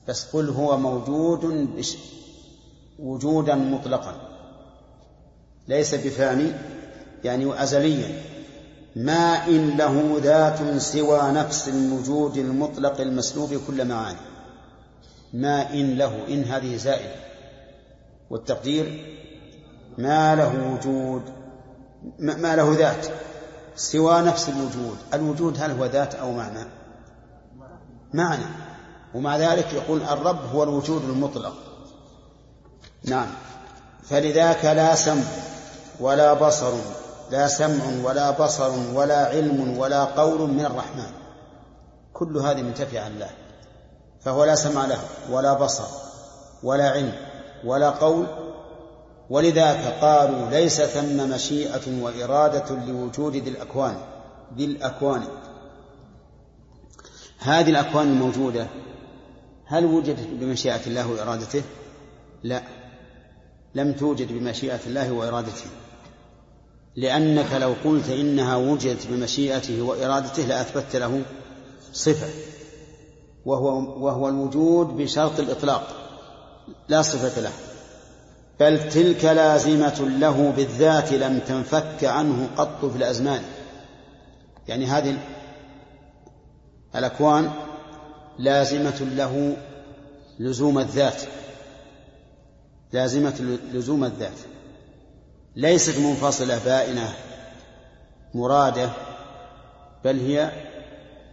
Speaker 1: بس قل هو موجود وجودا مطلقا. ليس بفاني. يعني أزليا. ما إن له ذات سوى نفس الوجود المطلق المسلوب كل معاني. ما إن له إن هذه زائدة. والتقدير ما له وجود ما له ذات سوى نفس الوجود. الوجود هل هو ذات أو معنى؟ معنى. ومع ذلك يقول الرب هو الوجود المطلق. نعم. فلذاك لا سمع ولا بصر لا سمع ولا بصر ولا علم ولا قول من الرحمن. كل هذه منتفية عن الله. فهو لا سمع له ولا بصر ولا علم ولا قول. ولذاك قالوا ليس ثم مشيئة وإرادة لوجود ذي الأكوان. ذي الأكوان. هذه الأكوان الموجودة هل وجدت بمشيئة الله وإرادته؟ لا. لم توجد بمشيئة الله وإرادته. لأنك لو قلت إنها وجدت بمشيئته وإرادته لأثبتت له صفة وهو وهو الوجود بشرط الإطلاق لا صفة له بل تلك لازمة له بالذات لم تنفك عنه قط في الأزمان. يعني هذه الأكوان لازمة له لزوم الذات لازمة لزوم الذات. ليست منفصلة بائنة مرادة بل هي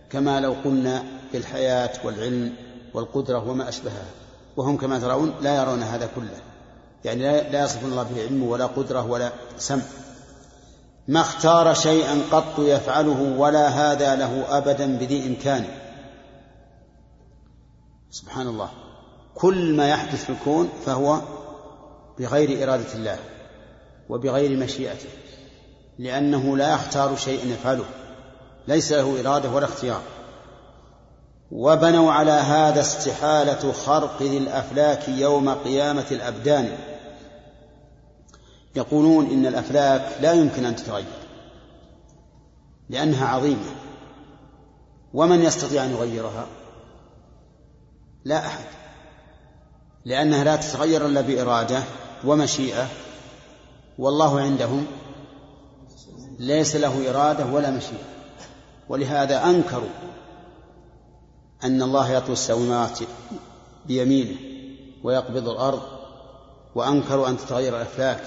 Speaker 1: كما لو قلنا بالحياة والعلم والقدرة وما أشبهها. وهم كما ترون لا يرون هذا كله. يعني لا يصفون الله به علم ولا قدرة ولا سمع. ما اختار شيئا قط يفعله ولا هذا له أبدا بذي إمكان. سبحان الله. كل ما يحدث في الكون فهو بغير إرادة الله. وبغير مشيئته لأنه لا يختار شيئا يفعله ليس له إرادة ولا اختيار. وبنوا على هذا استحالة خرق ذي الأفلاك يوم قيامة الأبدان. يقولون إن الأفلاك لا يمكن أن تتغير لأنها عظيمة ومن يستطيع أن يغيرها؟ لا أحد لأنها لا تتغير إلا بإرادة ومشيئة والله عندهم ليس له إرادة ولا مشيئة. ولهذا أنكروا أن الله يطوي السماوات بيمينه ويقبض الأرض وأنكروا أن تتغير الأفلاك.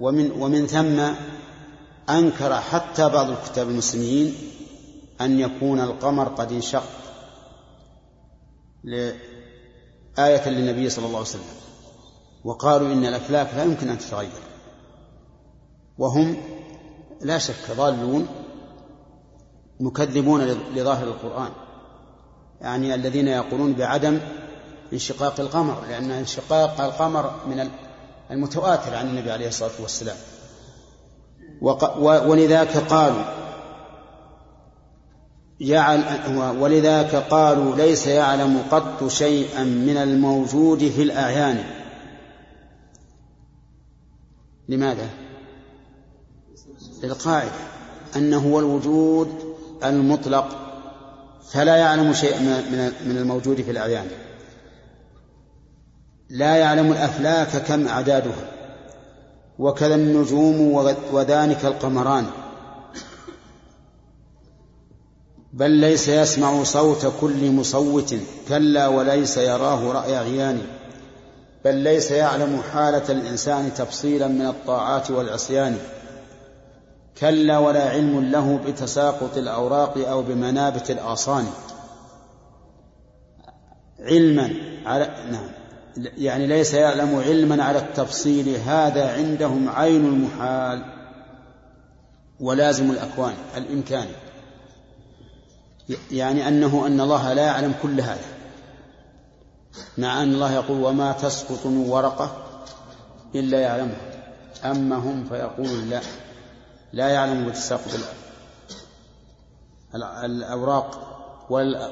Speaker 1: ومن ومن ثم أنكر حتى بعض الكتاب المسلمين أن يكون القمر قد انشق آية للنبي صلى الله عليه وسلم. وقالوا إن الأفلاك لا يمكن أن تتغير. وهم لا شك ضالون مكذبون لظاهر القرآن. يعني الذين يقولون بعدم انشقاق القمر لأن انشقاق القمر من المتواتر عن النبي عليه الصلاة والسلام. ولذاك قالوا يعل ولذاك قالوا ليس يعلم قط شيئا من الموجود في الأعيان. لماذا؟ للقاعدة أنه هو الوجود المطلق فلا يعلم شيئا من الموجود في الأعيان. لا يعلم الأفلاك كم أعدادها وكذا النجوم وذلك القمران. بل ليس يسمع صوت كل مصوت كلا وليس يراه رأي عيان بل ليس يعلم حالة الإنسان تفصيلا من الطاعات والعصيان. كلا ولا علم له بتساقط الأوراق أو بمنابت الأغصان علما على نعم. يعني ليس يعلم علما على التفصيل. هذا عندهم عين المحال ولازم الأكوان الإمكان. يعني أنه أن الله لا يعلم كل هذا. مع أن الله يقول وما تسقط من ورقة إلا يعلمها. أما هم فيقولون لا. لا يعلم بتساقط الأوراق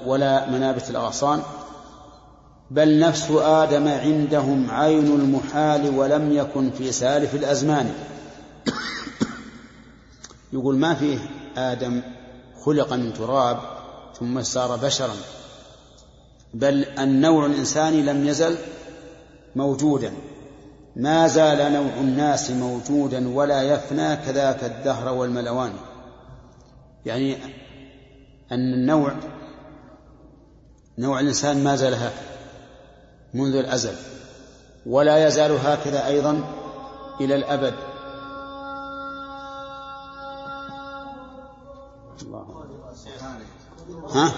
Speaker 1: ولا منابت الأغصان بل نفس آدم عندهم عين المحال ولم يكن في سالف الأزمان. يقول ما فيه آدم خلق من تراب ثم صار بشرا بل النوع الإنساني لم يزل موجودا. ما زال نوع الناس موجودا ولا يفنى كذاك الدهر والملوان. يعني أن النوع نوع الإنسان ما زال هكذا منذ الأزل ولا يزال هكذا أيضا إلى الأبد. الله. ها؟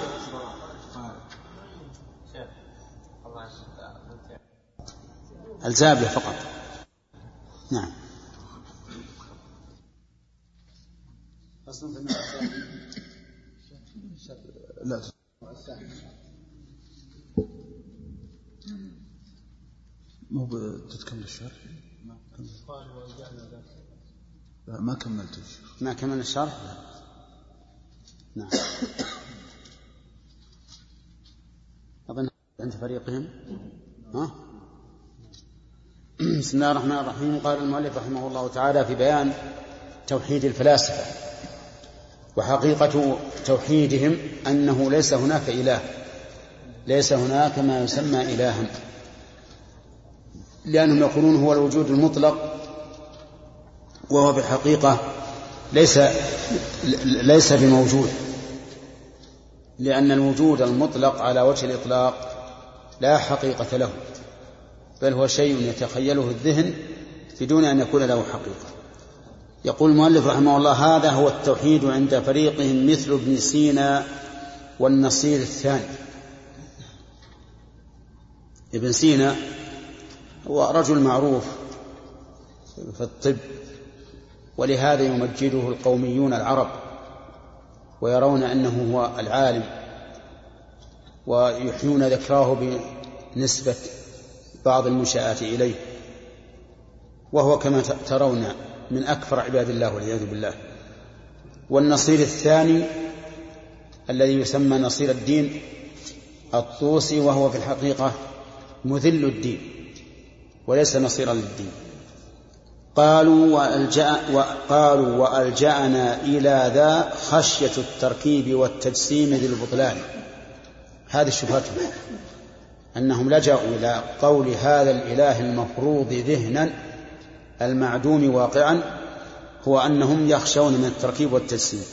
Speaker 1: الزابية فقط. نعم.
Speaker 6: لا. مو تتكمل الشرح؟ لا ما كملت الشرح.
Speaker 1: ما كمل الشرح؟ نعم. أظن عند فريقهم؟ ها؟ بسم الله الرحمن الرحيم. قال المؤلف رحمه الله تعالى في بيان توحيد الفلاسفة وحقيقة توحيدهم أنه ليس هناك إله ليس هناك ما يسمى إلها لأنهم يقولون هو الوجود المطلق وهو بالحقيقة ليس ليس بموجود لأن الوجود المطلق على وجه الإطلاق لا حقيقة له. بل هو شيء يتخيله الذهن بدون أن يكون له حقيقة. يقول المؤلف رحمه الله هذا هو التوحيد عند فريقهم مثل ابن سينا والنصير الثاني. ابن سينا هو رجل معروف في الطب ولهذا يمجده القوميون العرب ويرون أنه هو العالم ويحيون ذكراه بنسبة بعض المنشآت إليه. وهو كما ترون من أكثر عباد الله والعياذ بالله. والنصير الثاني الذي يسمى نصير الدين الطوسي وهو في الحقيقة مذل الدين وليس نصيرا للدين. قالوا وألجأ وقالوا وألجأنا إلى ذا خشية التركيب والتجسيم للبطلان هذه شبهتهم أنهم لجأوا إلى قول هذا الإله المفروض ذهنا المعدوم واقعا هو أنهم يخشون من التركيب والتجسيم.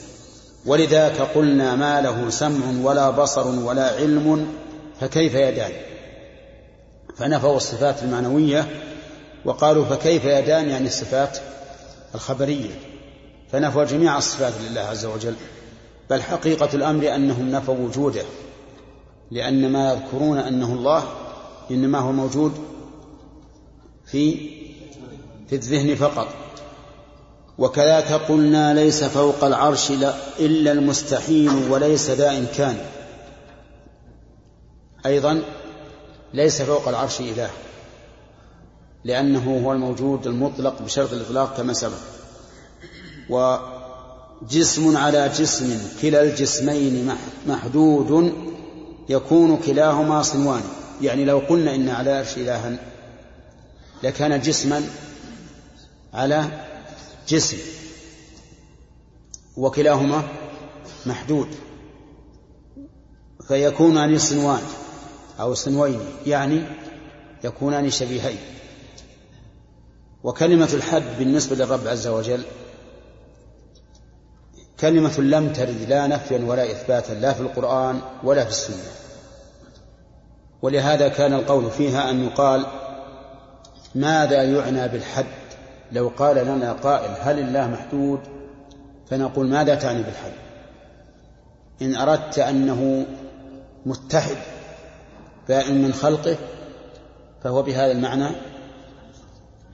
Speaker 1: ولذاك قلنا ما له سمع ولا بصر ولا علم فكيف يدان؟ فنفوا الصفات المعنوية وقالوا فكيف يدان يعني الصفات الخبرية؟ فنفوا جميع الصفات لله عز وجل. بل حقيقة الأمر أنهم نفوا وجوده. لأن ما يذكرون أنه الله إنما هو موجود في في الذهن فقط. وكذاك قلنا ليس فوق العرش إلا المستحيل وليس ذا إمكان. أيضا ليس فوق العرش إله لأنه هو الموجود المطلق بشرط الإطلاق كما سبق. وجسم على جسم كلا الجسمين محدود يكون كلاهما صنوان. يعني لو قلنا إن على العرش إلها لكان جسما على جسم وكلاهما محدود. فيكونان صنوان أو صنوين يعني يكونان شبيهين. وكلمة الحد بالنسبة للرب عز وجل كلمة لم ترد لا نفيا ولا إثباتا لا في القرآن ولا في السنة. ولهذا كان القول فيها أن يقال ماذا يعنى بالحد؟ لو قال لنا قائل هل الله محدود فنقول ماذا تعني بالحد؟ إن أردت أنه متحد بائن من خلقه فهو بهذا المعنى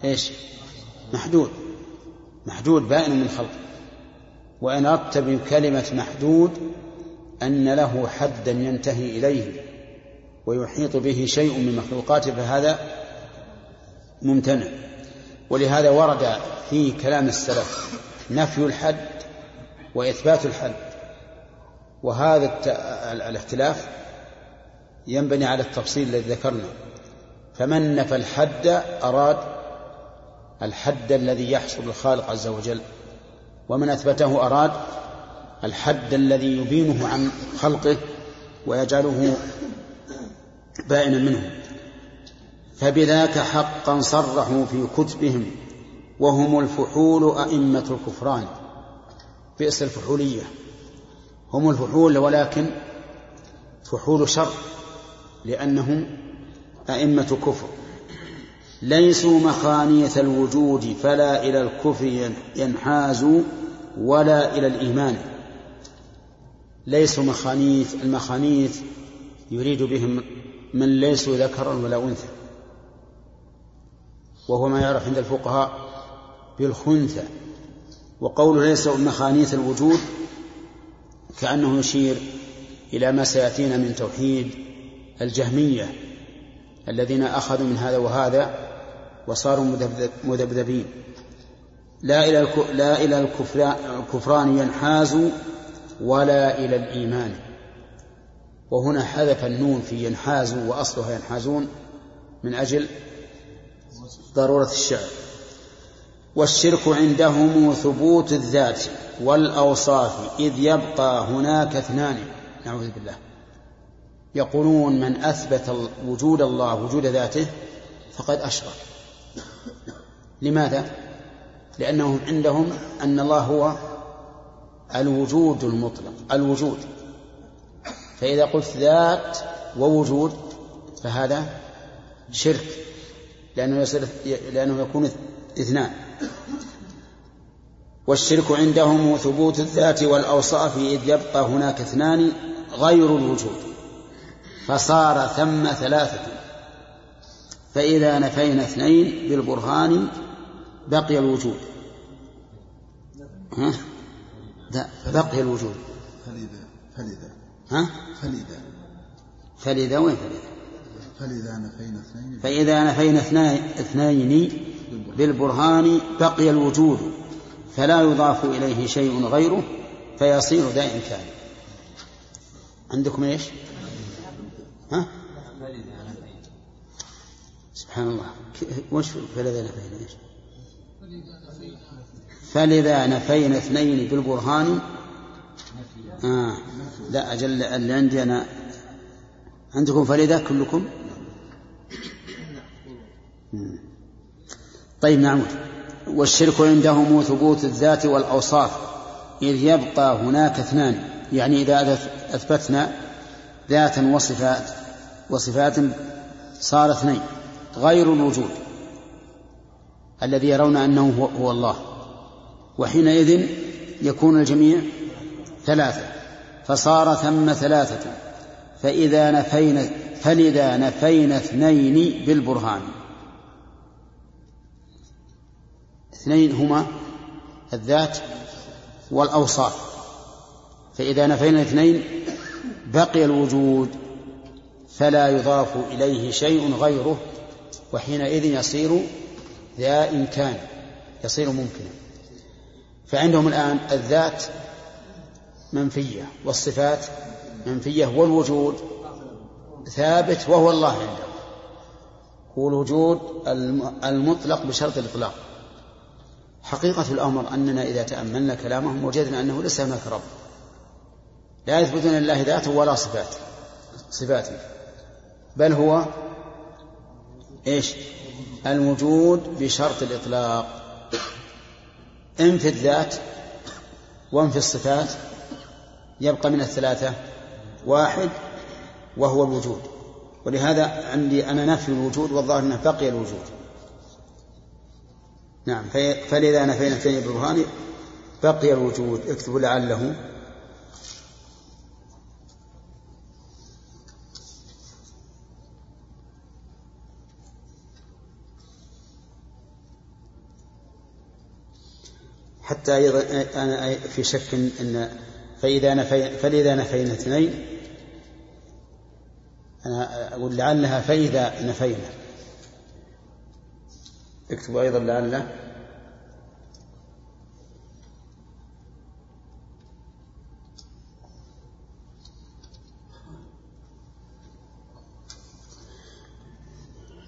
Speaker 1: إيش؟ محدود. محدود بائن من خلقه. وإن أردت بكلمة محدود أن له حدا ينتهي إليه. ويحيط به شيء من مخلوقاته فهذا ممتنع. ولهذا ورد في كلام السلف نفي الحد وإثبات الحد. وهذا الاختلاف ينبني على التفصيل الذي ذكرنا. فمن نفى الحد أراد الحد الذي يحصل الخالق عز وجل ومن أثبته أراد الحد الذي يبينه عن خلقه ويجعله بائنا منه فبذاك حقا صرحوا في كتبهم وهم الفحول أئمة الكفران. بئس الفحولية. هم الفحول ولكن فحول شر لأنهم أئمة كفر. ليسوا مخانية الوجود فلا إلى الكفر ينحازوا ولا إلى الإيمان. ليسوا مخانيث المخانيث يريد بهم من ليسوا ذكرا ولا أنثى. وهو ما يعرف عند الفقهاء بالخنثى. وقوله ليس مخانيث الوجود كأنه يشير إلى ما سيأتينا من توحيد الجهمية الذين أخذوا من هذا وهذا وصاروا مذبذبين. لا إلى لا إلى الكفران ينحازوا ولا إلى الإيمان. وهنا حذف النون في ينحازوا وأصلها ينحازون من أجل ضرورة الشعر. والشرك عندهم ثبوت الذات والأوصاف إذ يبقى هناك اثنان نعوذ بالله. يقولون من أثبت وجود الله وجود ذاته فقد أشرك. لماذا؟ لأنهم عندهم أن الله هو الوجود المطلق الوجود. فإذا قلت ذات ووجود فهذا شرك لأنه, يصير لأنه يكون إثنان. والشرك عندهم ثبوت الذات والأوصاف إذ يبقى هناك اثنان غير الوجود. فصار ثم ثلاثة. فإذا نفينا اثنين بالبرهان بقي الوجود. ها؟ لا بقي الوجود.
Speaker 6: فلذا فلذا.
Speaker 1: ها؟
Speaker 6: فلذا
Speaker 1: فلذا وين فلذا؟
Speaker 6: فلذا نفينا اثنين
Speaker 1: فإذا نفينا اثنين بالبرهان بقي الوجود فلا يضاف إليه شيء غيره فيصير ذا إمكان عندكم إيش؟ ها؟ سبحان الله وش فلذا نفينا إيش؟ فلذا نفينا اثنين بالبرهان آه لا أجل اللي عندي أنا. عندكم فلذا كلكم؟ طيب نعم. والشرك عندهم ثبوت الذات والأوصاف إذ يبقى هناك اثنان. يعني إذا أثبتنا ذاتا وصفات وصفات صار اثنين غير الوجود الذي يرون أنه هو الله. وحينئذ يكون الجميع ثلاثة. فصار ثم ثلاثة. فإذا نفينا فلذا نفينا اثنين بالبرهان. اثنين هما الذات والأوصاف. فإذا نفينا اثنين بقي الوجود فلا يضاف إليه شيء غيره وحينئذ يصير ذا إمكان يصير ممكنا. فعندهم الآن الذات منفية والصفات منفية والوجود ثابت وهو الله عنده. هو الوجود المطلق بشرط الإطلاق. حقيقة الأمر أننا إذا تأملنا كلامهم وجدنا أنه ليس هناك رب. لا يثبتون لله ذاته ولا صفات صفاته. بل هو إيش؟ الموجود بشرط الإطلاق. إن في الذات وإن في الصفات يبقى من الثلاثة واحد وهو الوجود. ولهذا عندي أنا نفي الوجود والظاهر أنه بقي الوجود. نعم فلذا نفينا اثنين بالبرهان بقي الوجود. اكتبوا لعله. حتى أيضا أنا في شك أن فإذا نفي فلذا نفينا اثنين أنا أقول لعلها فإذا نفينا. اكتبوا أيضا لعل.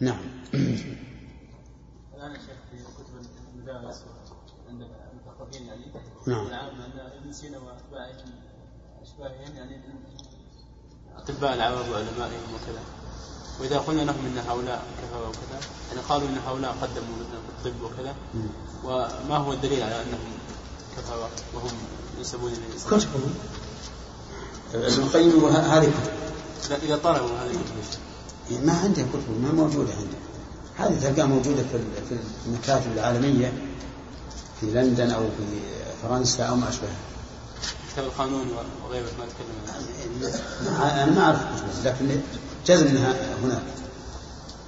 Speaker 1: نعم.
Speaker 7: الآن شيخ في كتب المدارس عند المثقفين يعني
Speaker 1: نعم.
Speaker 7: ابن سينا يعني أطباء العرب وعلمائهم وكذا. وإذا قلنا لهم أن هؤلاء كفروا وكذا يعني قالوا أن هؤلاء قدموا مثلا في الطب وكذا. وما هو الدليل على أنهم كفروا وهم ينسبون إلى الإسلام؟
Speaker 1: ابن القيم هذه كتب
Speaker 7: لا إذا طلبوا هذه الكتب
Speaker 1: ما عنده كتب ما موجودة عنده هذه تلقاها موجودة في في المكاتب العالمية في لندن أو في فرنسا أو ما أشبهها.
Speaker 7: كتاب القانون وغيره ما تكلم
Speaker 1: عنه. أنا ما أعرف كتب لكن جزم أنها هناك.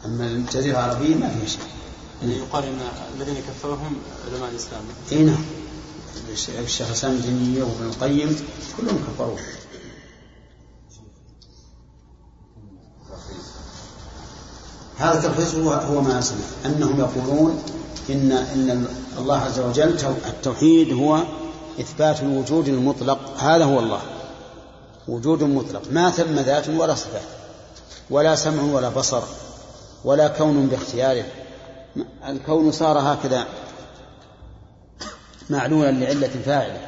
Speaker 1: أما الجزيرة العربية ما فيها شيء.
Speaker 7: يعني يقال إن الذين كفرهم علماء الإسلام.
Speaker 1: إي نعم. الشيخ الاسلام ابن تيميه وابن القيم كلهم كفروا. هذا التلخيص هو هو ما سمع أنهم يقولون ان إن الله عز وجل التوحيد هو إثبات الوجود المطلق هذا هو الله. وجود مطلق ما ثم ذات ولا صفات ولا سمع ولا بصر ولا كون باختياره. الكون صار هكذا معلولا لعلة فاعلة.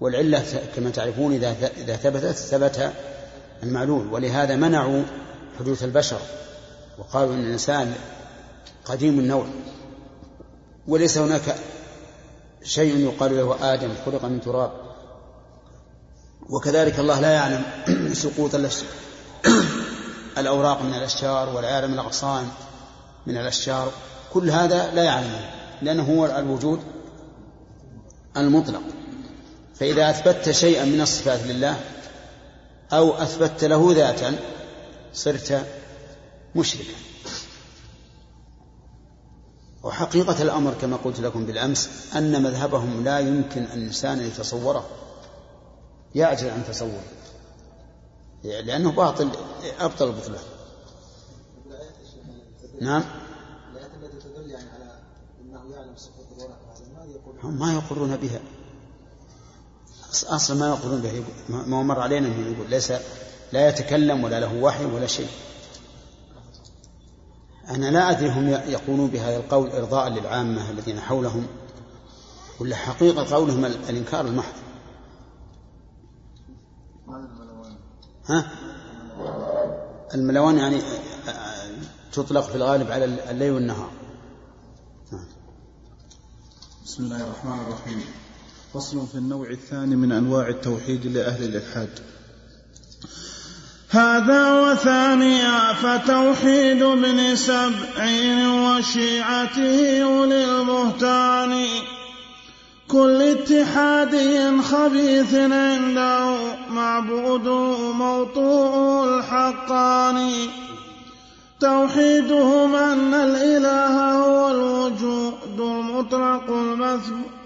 Speaker 1: والعلة كما تعرفون إذا ثبتت ثبت المعلول. ولهذا منعوا حدوث البشر وقالوا إن الإنسان قديم النوع. وليس هناك شيء يقال له آدم خلق من تراب. وكذلك الله لا يعلم سقوط الأوراق من الأشجار ولا يعلم الأغصان من الأشجار. كل هذا لا يعلمه لأنه هو الوجود المطلق. فإذا أثبتت شيئا من الصفات لله أو أثبتت له ذاتا صرت مشركا. وحقيقة الأمر كما قلت لكم بالأمس أن مذهبهم لا يمكن أن الإنسان يتصوره. يعجز عن تصوره. لأنه باطل أبطل البطلان نعم. هم ما يقرون بها. أصلا ما يقولون بها. ما مر علينا أنه يقول ليس لا يتكلم ولا له وحي ولا شيء. أنا لا أدري هم يقولون بهذا القول إرضاء للعامة الذين حولهم ولا حقيقة قولهم الإنكار المحض. ها؟ الملوان يعني تطلق في الغالب على الليل والنهار.
Speaker 8: بسم الله الرحمن الرحيم. فصل في النوع الثاني من أنواع التوحيد لأهل الإلحاد.
Speaker 6: هذا وثانيا فتوحيد ابن سبعين وشيعته أولي البهتان. كل اتحاد خبيث عنده معبود موطوء الحقان. توحيدهم أن الإله هو الوجود المطلق المثبوت.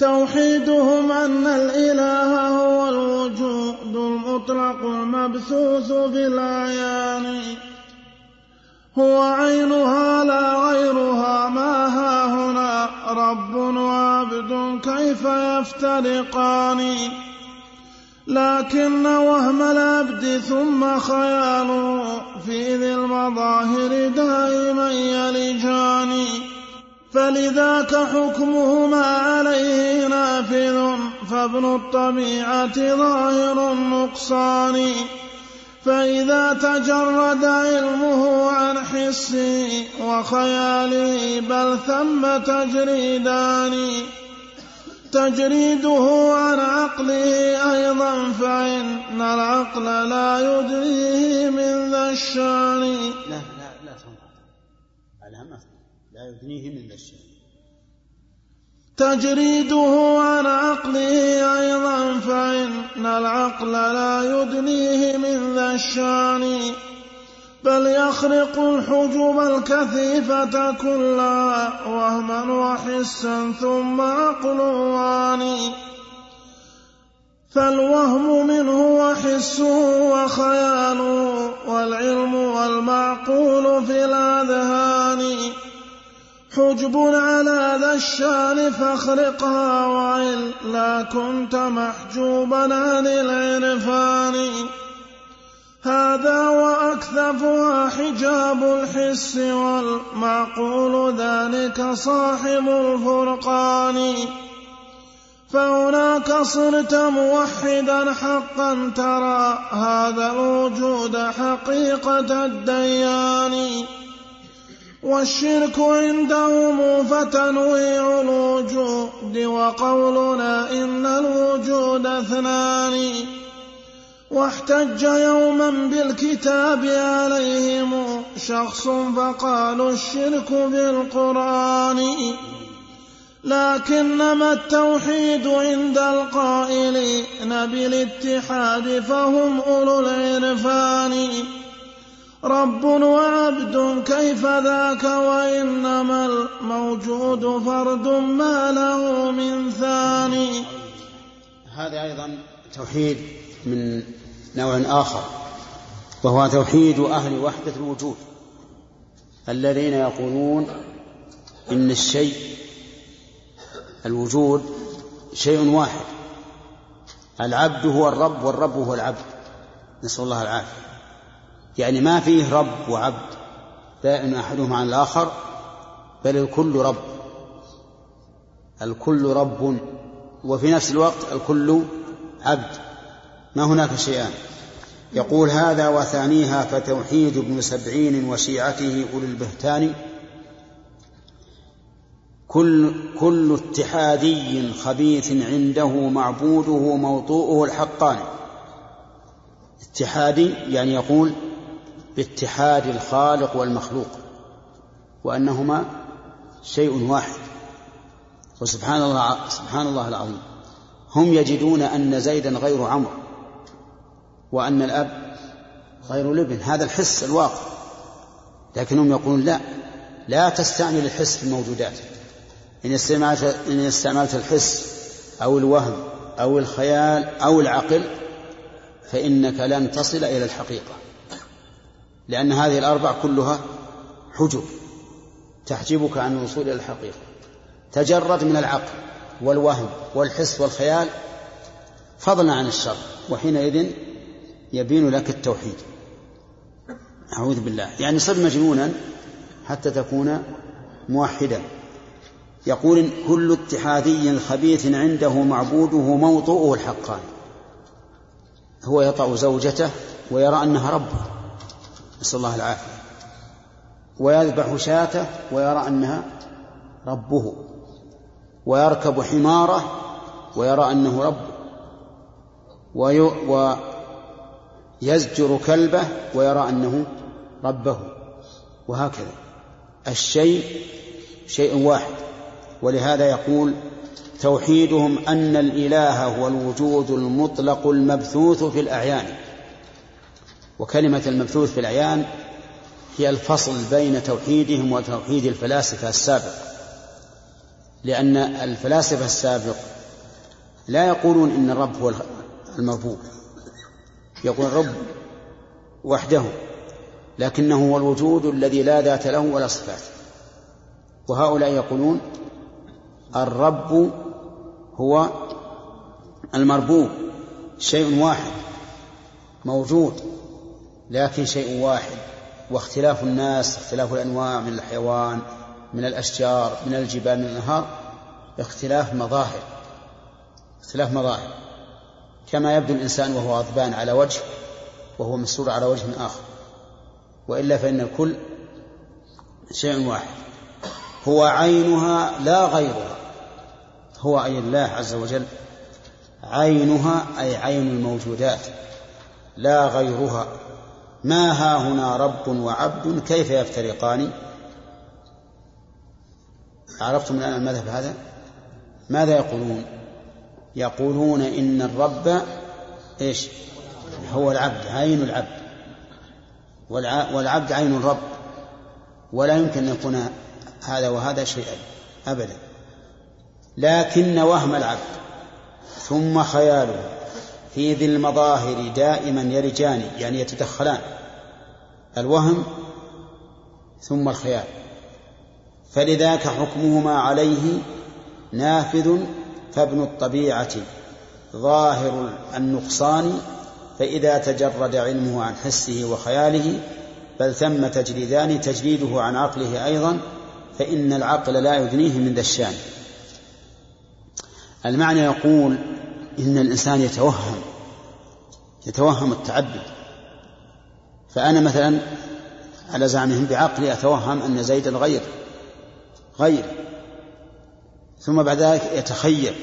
Speaker 6: توحيدهم أن الإله هو الوجود المطلق المبثوث بالأعيان هو عينها لا غيرها ما ها هنا؟ رب وعبد كيف يفترقان؟ لكن وهم العبد ثم خياله في ذي المظاهر دائما يلجان. فلذاك حكمهما عليه نافذ فابن الطبيعة ظاهر النقصان. فإذا تجرد علمه عن حسه وخياله بل ثم تجريدان. تجريده عن عقله أيضا فإن العقل لا يدريه من ذا الشان.
Speaker 1: لا يدنيه من الشان
Speaker 6: تجريده عن عقله أيضا فإن العقل لا يدنيه من ذا الشأن بل يخرق الحجب الكثيفة كلها وهما وحسا ثم عقل واني. فالوهم منه وحسه وخياله والعلم والمعقول في الأذهان. حجب على ذا الشأن فاخرقها وإلا كنت محجوبا عن العرفان. هذا وأكثفها حجاب الحس والمعقول ذلك صاحب الفرقان. فهناك صرت موحدا حقا ترى هذا الوجود حقيقة الديان. والشرك عندهم فتنويع الوجود وقولنا إن الوجود اثنان.
Speaker 8: واحتج يوما بالكتاب عليهم شخص فقالوا الشرك بالقرآن. لكنما التوحيد عند القائلين بالاتحاد فهم أولو العرفان. رب وعبد كيف ذاك وإنما الموجود فرد ما له من ثاني.
Speaker 1: هذا أيضا توحيد من نوع آخر وهو توحيد أهل وحدة الوجود الذين يقولون إن الشيء الوجود شيء واحد العبد هو الرب والرب هو العبد. نسأل الله العافية. يعني ما فيه رب وعبد بائن أحدهما عن الآخر بل الكل رب. الكل رب وفي نفس الوقت الكل عبد. ما هناك شيئان. يقول هذا وثانيها فتوحيد ابن سبعين وشيعته أولي البهتان. كل كل اتحادي خبيث عنده معبوده موطوءه الحقان. اتحادي يعني يقول باتحاد الخالق والمخلوق وأنهما شيء واحد. وسبحان الله سبحان الله العظيم. هم يجدون أن زيدا غير عمرو وأن الأب غير الابن هذا الحس الواقع. لكنهم يقولون لا لا تستعمل الحس في الموجودات. إن استعملت إن استعملت الحس أو الوهم أو الخيال أو العقل فإنك لن تصل إلى الحقيقة. لأن هذه الأربع كلها حجب. تحجبك عن الوصول إلى الحقيقة. تجرد من العقل والوهم والحس والخيال فضلا عن الشر وحينئذ يبين لك التوحيد. أعوذ بالله. يعني صر مجنونا حتى تكون موحدا. يقول كل اتحادي خبيث عنده معبوده موطؤه الحقان. هو يطأ زوجته ويرى أنها ربه. نسأل الله العافية. ويذبح شاته ويرى أنها ربه ويركب حماره ويرى أنه ربه ويزجر كلبه ويرى أنه ربه. وهكذا. الشيء شيء واحد. ولهذا يقول توحيدهم أن الإله هو الوجود المطلق المبثوث في الأعيان. وكلمة المبثوث في الأعيان هي الفصل بين توحيدهم وتوحيد الفلاسفة السابق. لأن الفلاسفة السابق لا يقولون إن الرب هو المربوب يقول الرب وحده لكنه هو الوجود الذي لا ذات له ولا صفات. وهؤلاء يقولون الرب هو المربوب شيء واحد موجود. لكن شيء واحد واختلاف الناس اختلاف الأنواع من الحيوان من الأشجار من الجبال من الأنهار اختلاف مظاهر اختلاف مظاهر. كما يبدو الإنسان وهو غضبان على وجه وهو مسرور على وجه آخر. وإلا فإن الكل شيء واحد. هو عينها لا غيرها. هو أي الله عز وجل عينها أي عين الموجودات لا غيرها. ما ها هنا رب وعبد كيف يفترقان؟ عرفتم الآن المذهب هذا؟ ماذا يقولون؟ يقولون إن الرب إيش؟ هو العبد عين العبد. والعبد عين الرب. ولا يمكن أن يكون هذا وهذا شيئا أبدا. لكن وهم العبد ثم خياله. في ذي المظاهر دائما يرجان يعني يتدخلان. الوهم ثم الخيال فلذاك حكمهما عليه نافذ فابن الطبيعة ظاهر النقصان فإذا تجرد علمه عن حسه وخياله بل ثم تجريدان تجريده عن عقله أيضا فإن العقل لا يدنيه من ذا الشان المعنى يقول إن الإنسان يتوهم يتوهم التعدد فأنا مثلا على زعمهم بعقلي أتوهم أن زيدا غير غير. ثم بعد ذلك يتخيل.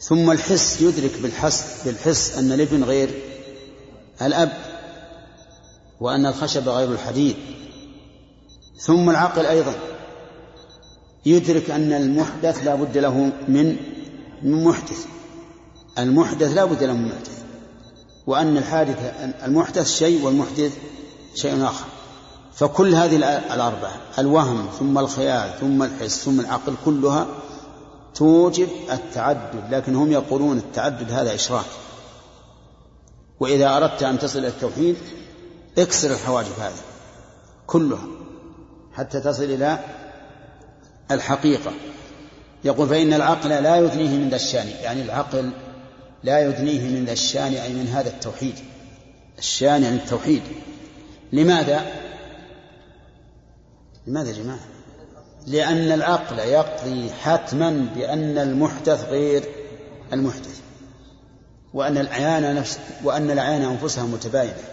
Speaker 1: ثم الحس يدرك بالحس بالحس أن الابن غير الأب وأن الخشب غير الحديد. ثم العقل أيضا يدرك أن المحدث لا بد له من من محدث. المحدث لا بد له من محدث وأن الحادث المحدث شيء والمحدث شيء آخر. فكل هذه الأربعة الوهم ثم الخيال ثم الحس ثم العقل كلها توجب التعدد. لكن هم يقولون التعدد هذا إشراك. وإذا أردت أن تصل إلى التوحيد اكسر الحواجب هذه كلها حتى تصل إلى الحقيقة. يقول فإن العقل لا يدنيه من ذا الشان يعني العقل لا يدنيه من ذا الشان أي من هذا التوحيد الشان يعني التوحيد لماذا؟ لماذا يا جماعة؟ لأن العقل يقضي حتما بأن المحدث غير المحدث وأن الأعيان نفس وأن الأعيان أنفسها متباينة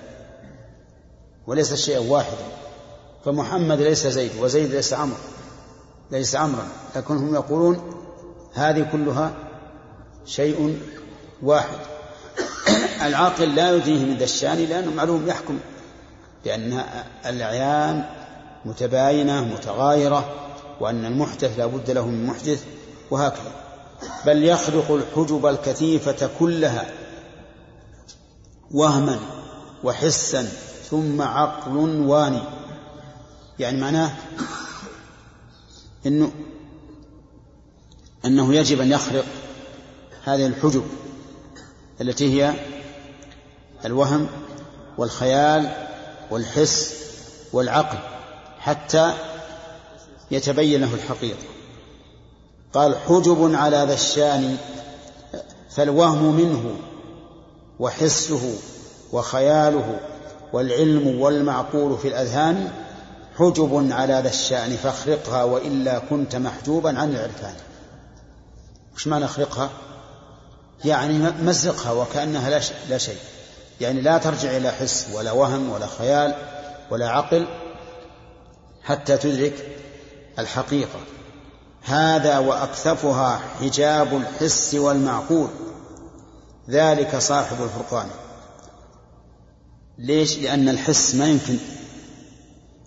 Speaker 1: وليس شيئا واحدا فمحمد ليس زيد وزيد ليس عمرو ليس عمرا لكنهم يقولون هذه كلها شيء واحد. العاقل لا يدنيه من ذا الشأن لأنه معلوم يحكم بأن الأعيان متباينة متغايرة وأن المحدث لا بد له من محدث وهكذا. بل يخلق الحجب الكثيفة كلها وهما وحسا ثم عقل واني. يعني معناه انه إنه يجب أن يخرق هذه الحجب. التي هي الوهم والخيال والحس والعقل حتى يتبين له الحقيقة. قال حجب على ذا الشأن فالوهم منه وحسه وخياله والعلم والمعقول في الأذهان حجب على ذا الشأن فاخرقها وإلا كنت محجوبا عن العرفان. وش معنى اخرقها؟ يعني مزقها وكأنها لا شيء, لا شيء. يعني لا ترجع إلى حس ولا وهم ولا خيال ولا عقل حتى تدرك الحقيقة. هذا وأكثفها حجاب الحس والمعقول. ذلك صاحب الفرقان. ليش؟ لأن الحس ما يمكن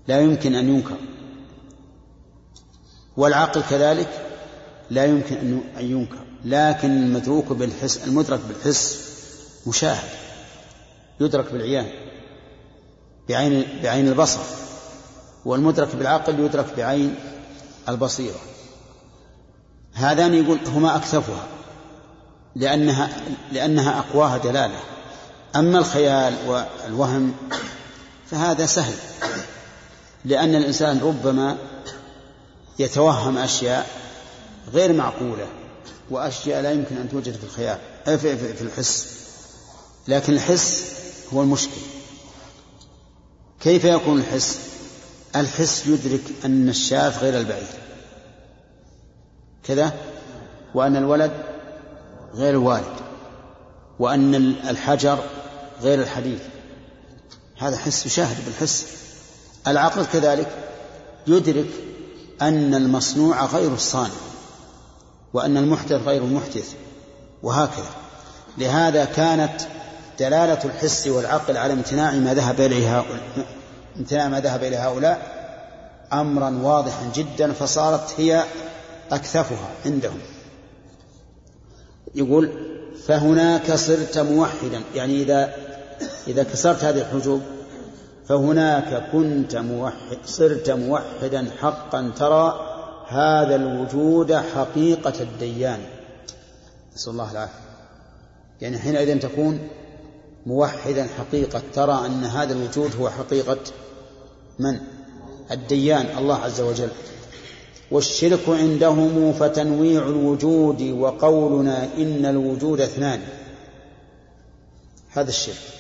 Speaker 1: لا يمكن أن ينكر. والعقل كذلك لا يمكن أن ينكر. لكن المدروك بالحس المدرك بالحس مشاهد. يدرك بالعيان. بعين بعين البصر. والمدرك بالعقل يدرك بعين البصيرة. هذان يقول هما أكثفها لأنها لأنها أقواها دلالة. أما الخيال والوهم فهذا سهل. لأن الإنسان ربما يتوهم أشياء غير معقولة وأشياء لا يمكن أن توجد في الخيال في, الحس. لكن الحس هو المشكل. كيف يكون الحس؟ الحس يدرك أن الشاة غير البعير كذا؟ وأن الولد غير الوالد. وأن الحجر غير الحديث هذا حس يشاهد بالحس. العقل كذلك يدرك أن المصنوع غير الصانع. وأن المحدث غير المحدث وهكذا. لهذا كانت دلالة الحس والعقل على امتناع ما ذهب إليه امتناع ما ذهب إليه هؤلاء أمرا واضحا جدا فصارت هي أكثفها عندهم. يقول فهناك صرت موحدا يعني إذا إذا كسرت هذه الحجوب فهناك كنت موحد صرت موحدا حقا ترى هذا الوجود حقيقة الديان. نسأل الله العافية. يعني حينئذ تكون موحدا حقيقة ترى أن هذا الوجود هو حقيقة من؟ الديان الله عز وجل. والشرك عندهم فتنويع الوجود وقولنا إن الوجود اثنان. هذا الشرك.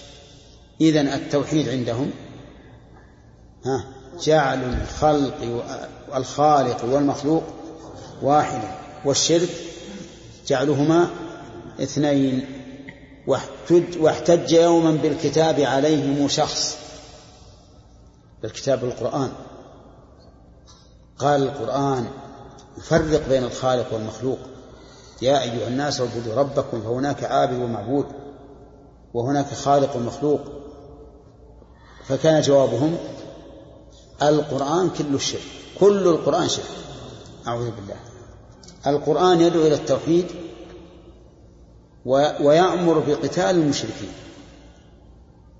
Speaker 1: إذن التوحيد عندهم ها جعل الخلق الخالق والمخلوق واحدا والشرك جعلهما اثنين. واحتج يوما بالكتاب عليهم شخص بالكتاب القرآن قال القرآن يفرق بين الخالق والمخلوق. يا أيها الناس اعبدوا ربكم فهناك عابد ومعبود وهناك خالق ومخلوق. فكان جوابهم القرآن كل الشرك. كل القرآن شرك. أعوذ بالله. القرآن يدعو إلى التوحيد ويأمر بقتال المشركين.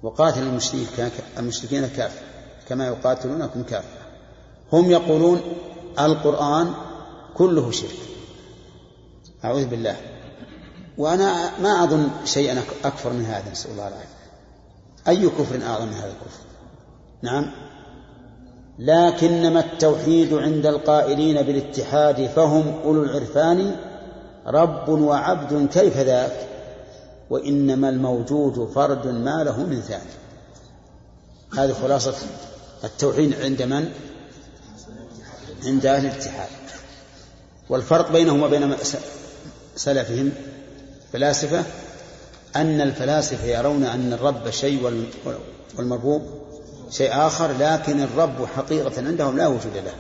Speaker 1: وقاتل المشركين المشركين كافة كما يقاتلونكم كافة هم يقولون القرآن كله شرك. أعوذ بالله. وأنا ما أظن شيئا أكثر من هذا نسأل الله العافية. أي كفر أعظم من هذا الكفر؟ نعم. لكنما التوحيد عند القائلين بالاتحاد فهم أولو العرفان رب وعبد كيف ذاك؟ وإنما الموجود فرد ما له من ثاني هذه خلاصة التوحيد عند من؟ عند أهل الاتحاد. والفرق بينهم وبين سلفهم فلاسفة أن الفلاسفة يرون أن الرب شيء والمربوب شيء آخر لكن الرب حقيقة عندهم لا وجود له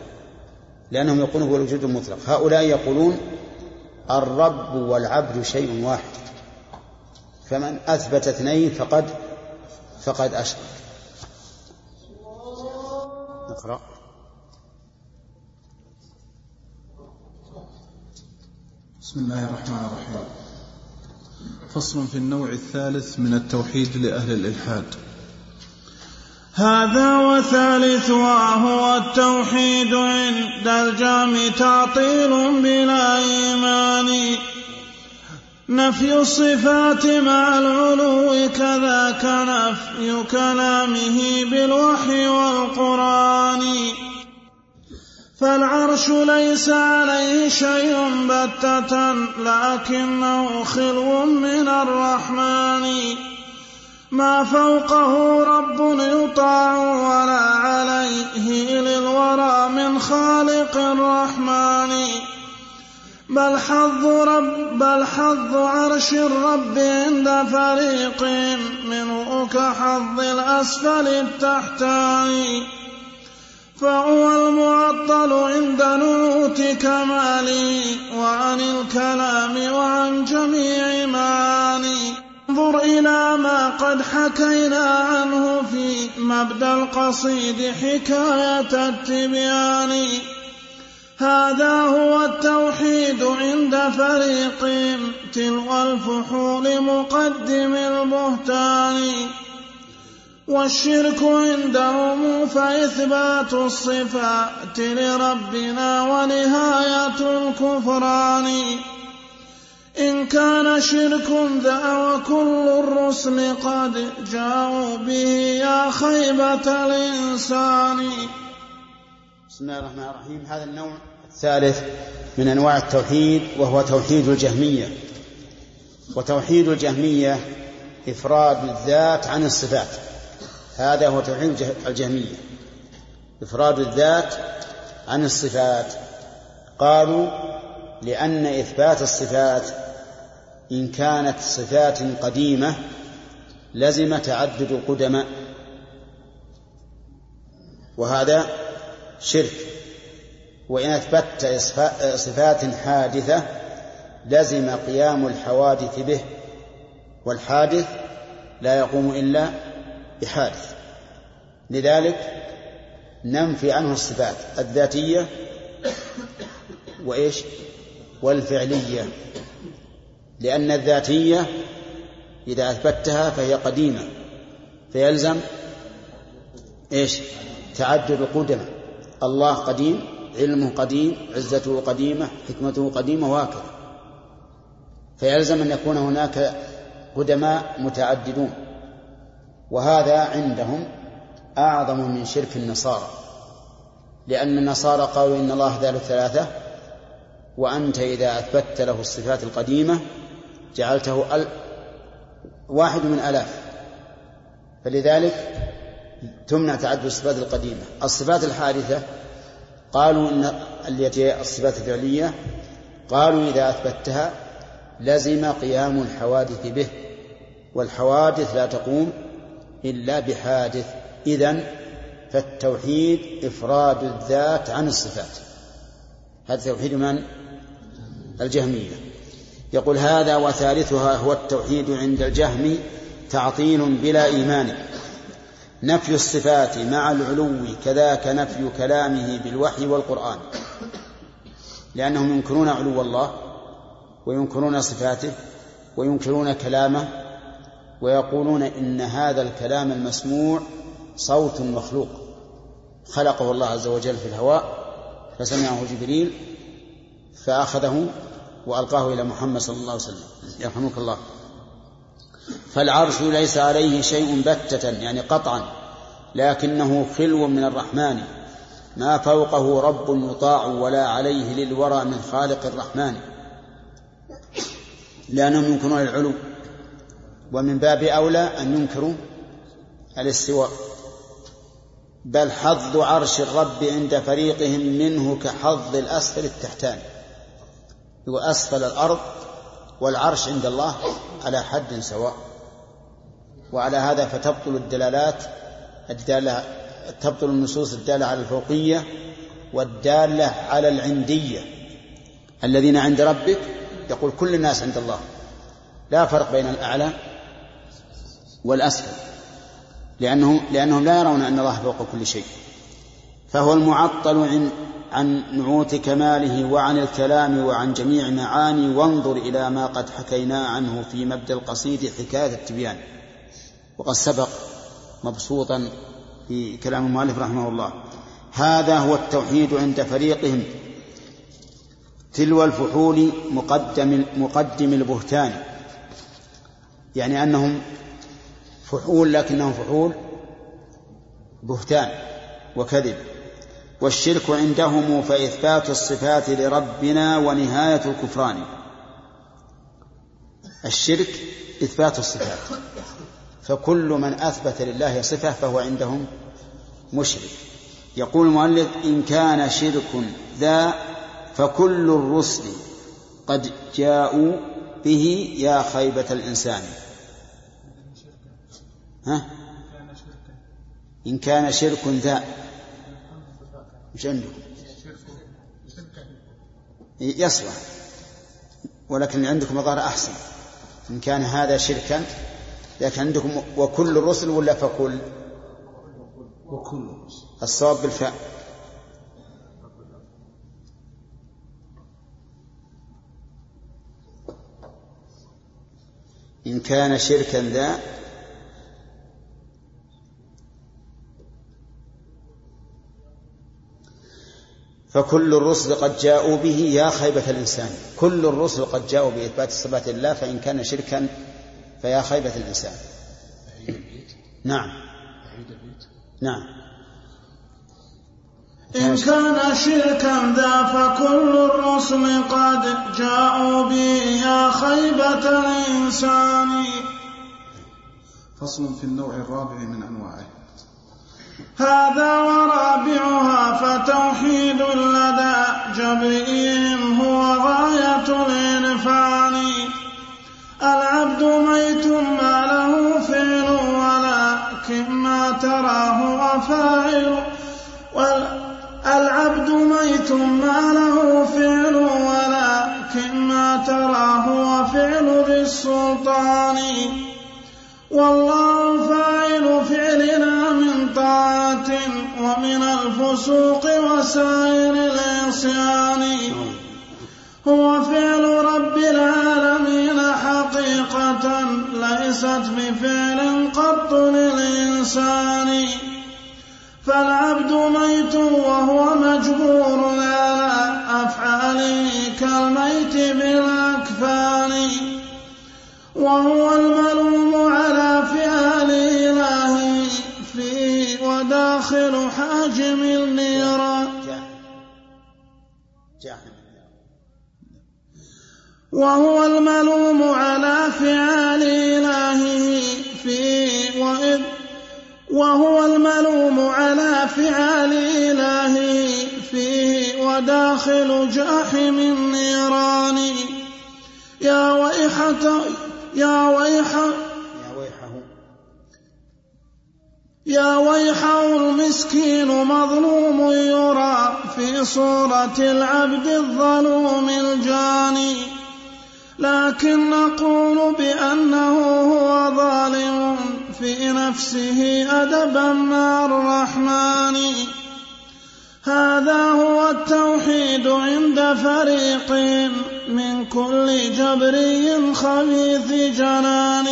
Speaker 1: لأنهم يقولون هو الوجود المطلق. هؤلاء يقولون الرب والعبد شيء واحد. فمن أثبت اثنين فقد فقد أشرك. نقرأ.
Speaker 8: بسم الله الرحمن الرحيم. فصل في النوع الثالث من التوحيد لأهل الإلحاد.
Speaker 6: هذا وثالثها هو التوحيد عند الجام تعطيل بلا إيمان. نفي الصفات مع العلو كذاك نفي كلامه بالوحي والقرآن. فالعرش ليس عليه شيء بتة لكنه خلو من الرحمن. ما فوقه رب يطاع ولا عليه للورى من خالق الرحمن. بل حظ رب بل حظ عرش الرب عند فريق منه كحظ الأسفل التحتاني فهو المعطل عند نوت كمالي وعن الكلام وعن جميع معاني انظر إلى ما قد حكينا عنه في مبدأ القصيد حكاية التبيان. هذا هو التوحيد عند فريق تلو الفحول مقدم البهتان. والشرك عندهم فإثبات الصفات لربنا ونهاية الكفران. إن كان شرك ذا وكل الرسل قد جاءوا به يا خيبة الإنسان.
Speaker 1: بسم الله الرحمن الرحيم. هذا النوع الثالث من أنواع التوحيد وهو توحيد الجهمية. وتوحيد الجهمية إفراد الذات عن الصفات. هذا هو توحيد الجهمية. إفراد الذات عن الصفات. قالوا لأن إثبات الصفات إن كانت صفات قديمة لزم تعدد القدماء وهذا شرك. وإن أثبتت صفات حادثة لزم قيام الحوادث به. والحادث لا يقوم إلا بحادث. لذلك ننفي عنه الصفات الذاتية وإيش؟ والفعلية. لأن الذاتية إذا أثبتها فهي قديمة فيلزم إيش؟ تعدد القدم الله قديم علمه قديم عزته قديمة حكمته قديمة وهكذا. فيلزم أن يكون هناك قدماء متعددون. وهذا عندهم أعظم من شرك النصارى. لأن النصارى قالوا إن الله ثالث ثلاثة وأنت إذا أثبتت له الصفات القديمة جعلته أل... واحد من ألاف. فلذلك تمنع تعدد الصفات القديمة. الصفات الحادثة قالوا إن التي الصفات الفعلية قالوا إذا أثبتها لزم قيام الحوادث به والحوادث لا تقوم إلا بحادث. إذن فالتوحيد إفراد الذات عن الصفات. هذا توحيد من؟ الجهمية. يقول هذا وثالثها هو التوحيد عند الجهم تعطيل بلا إيمان. نفي الصفات مع العلو كذاك نفي كلامه بالوحي والقرآن. لأنهم ينكرون علو الله وينكرون صفاته وينكرون كلامه ويقولون إن هذا الكلام المسموع صوت مخلوق. خلقه الله عز وجل في الهواء فسمعه جبريل فأخذه وألقاه إلى محمد صلى الله عليه وسلم. يرحمك الله. فالعرش ليس عليه شيء بتة يعني قطعا لكنه خلو من الرحمن. ما فوقه رب يطاع ولا عليه للورى من خالق الرحمن. لأنهم ينكرون العلو. ومن باب أولى أن ينكروا الاستواء. بل حظ عرش الرب عند فريقهم منه كحظ الأسفل التحتاني هو أسفل الأرض والعرش عند الله على حد سواء. وعلى هذا فتبطل الدلالات الدالة تبطل النصوص الدالة على الفوقية والدالة على العندية. الذين عند ربك يقول كل الناس عند الله. لا فرق بين الأعلى والأسفل. لأنه لأنهم لا يرون أن الله فوق كل شيء. فهو المعطل عن نعوت كماله وعن الكلام وعن جميع معاني وانظر إلى ما قد حكينا عنه في مبدأ القصيد حكاية التبيان. وقد سبق مبسوطا في كلام المؤلف رحمه الله. هذا هو التوحيد عند فريقهم. تلو الفحول مقدم مقدم البهتان. يعني أنهم فحول لكنهم فحول بهتان وكذب. والشرك عندهم فإثبات الصفات لربنا ونهاية الكفران. الشرك إثبات الصفات. فكل من أثبت لله صفة فهو عندهم مشرك. يقول المؤلف إن كان شرك ذا فكل الرسل قد جاءوا به يا خيبة الإنسان. ها؟ إن كان شرك ذا. مش عندكم. يصلح. ولكن عندكم الظاهر أحسن. إن كان هذا شركا لكن عندكم وكل الرسل ولا فكل؟
Speaker 8: وكل الرسل
Speaker 1: الصواب بالفاء إن كان شركا ذا فكل الرسل قد جاءوا به يا خيبة الإنسان. كل الرسل قد جاءوا بإثبات صفات الله فإن كان شركا فيا خيبة الإنسان. نعم. نعم.
Speaker 6: إن كان شركا ذا فكل الرسل قد جاءوا به يا خيبة الإنسان.
Speaker 8: فصل في النوع الرابع من أنواعه.
Speaker 6: هذا ورابعها فتوحيد لدى جبرئهم هو غاية الإنفان العبد ميت ما له فعل ولكن ما تراه وفاعل. العبد ميت ما له فعل ولكن ما تراه وفعل ذي السلطان والله فاعل فعلنا من طاعة ومن الفسوق وسائر العصيان. هو فعل رب العالمين حقيقة ليست بفعل قط للإنسان. فالعبد ميت وهو مجبور على أفعاله كالميت بالأكفان. وهو الملوم على فعل إلهه فيه وداخل حاجم النيران وهو الملوم على فعال إلهه فيه وإذ وهو الملوم على فعال إلهه فيه وداخل جاحم النيران. يا ويحة يا ويح
Speaker 1: يا ويحه.
Speaker 6: يا ويحه المسكين مظلوم يرى في صورة العبد الظلوم الجاني. لكن نقول بأنه هو ظالم في نفسه أدبا مع الرحمن. هذا هو التوحيد عند فريق من كل جبري خبيث جنان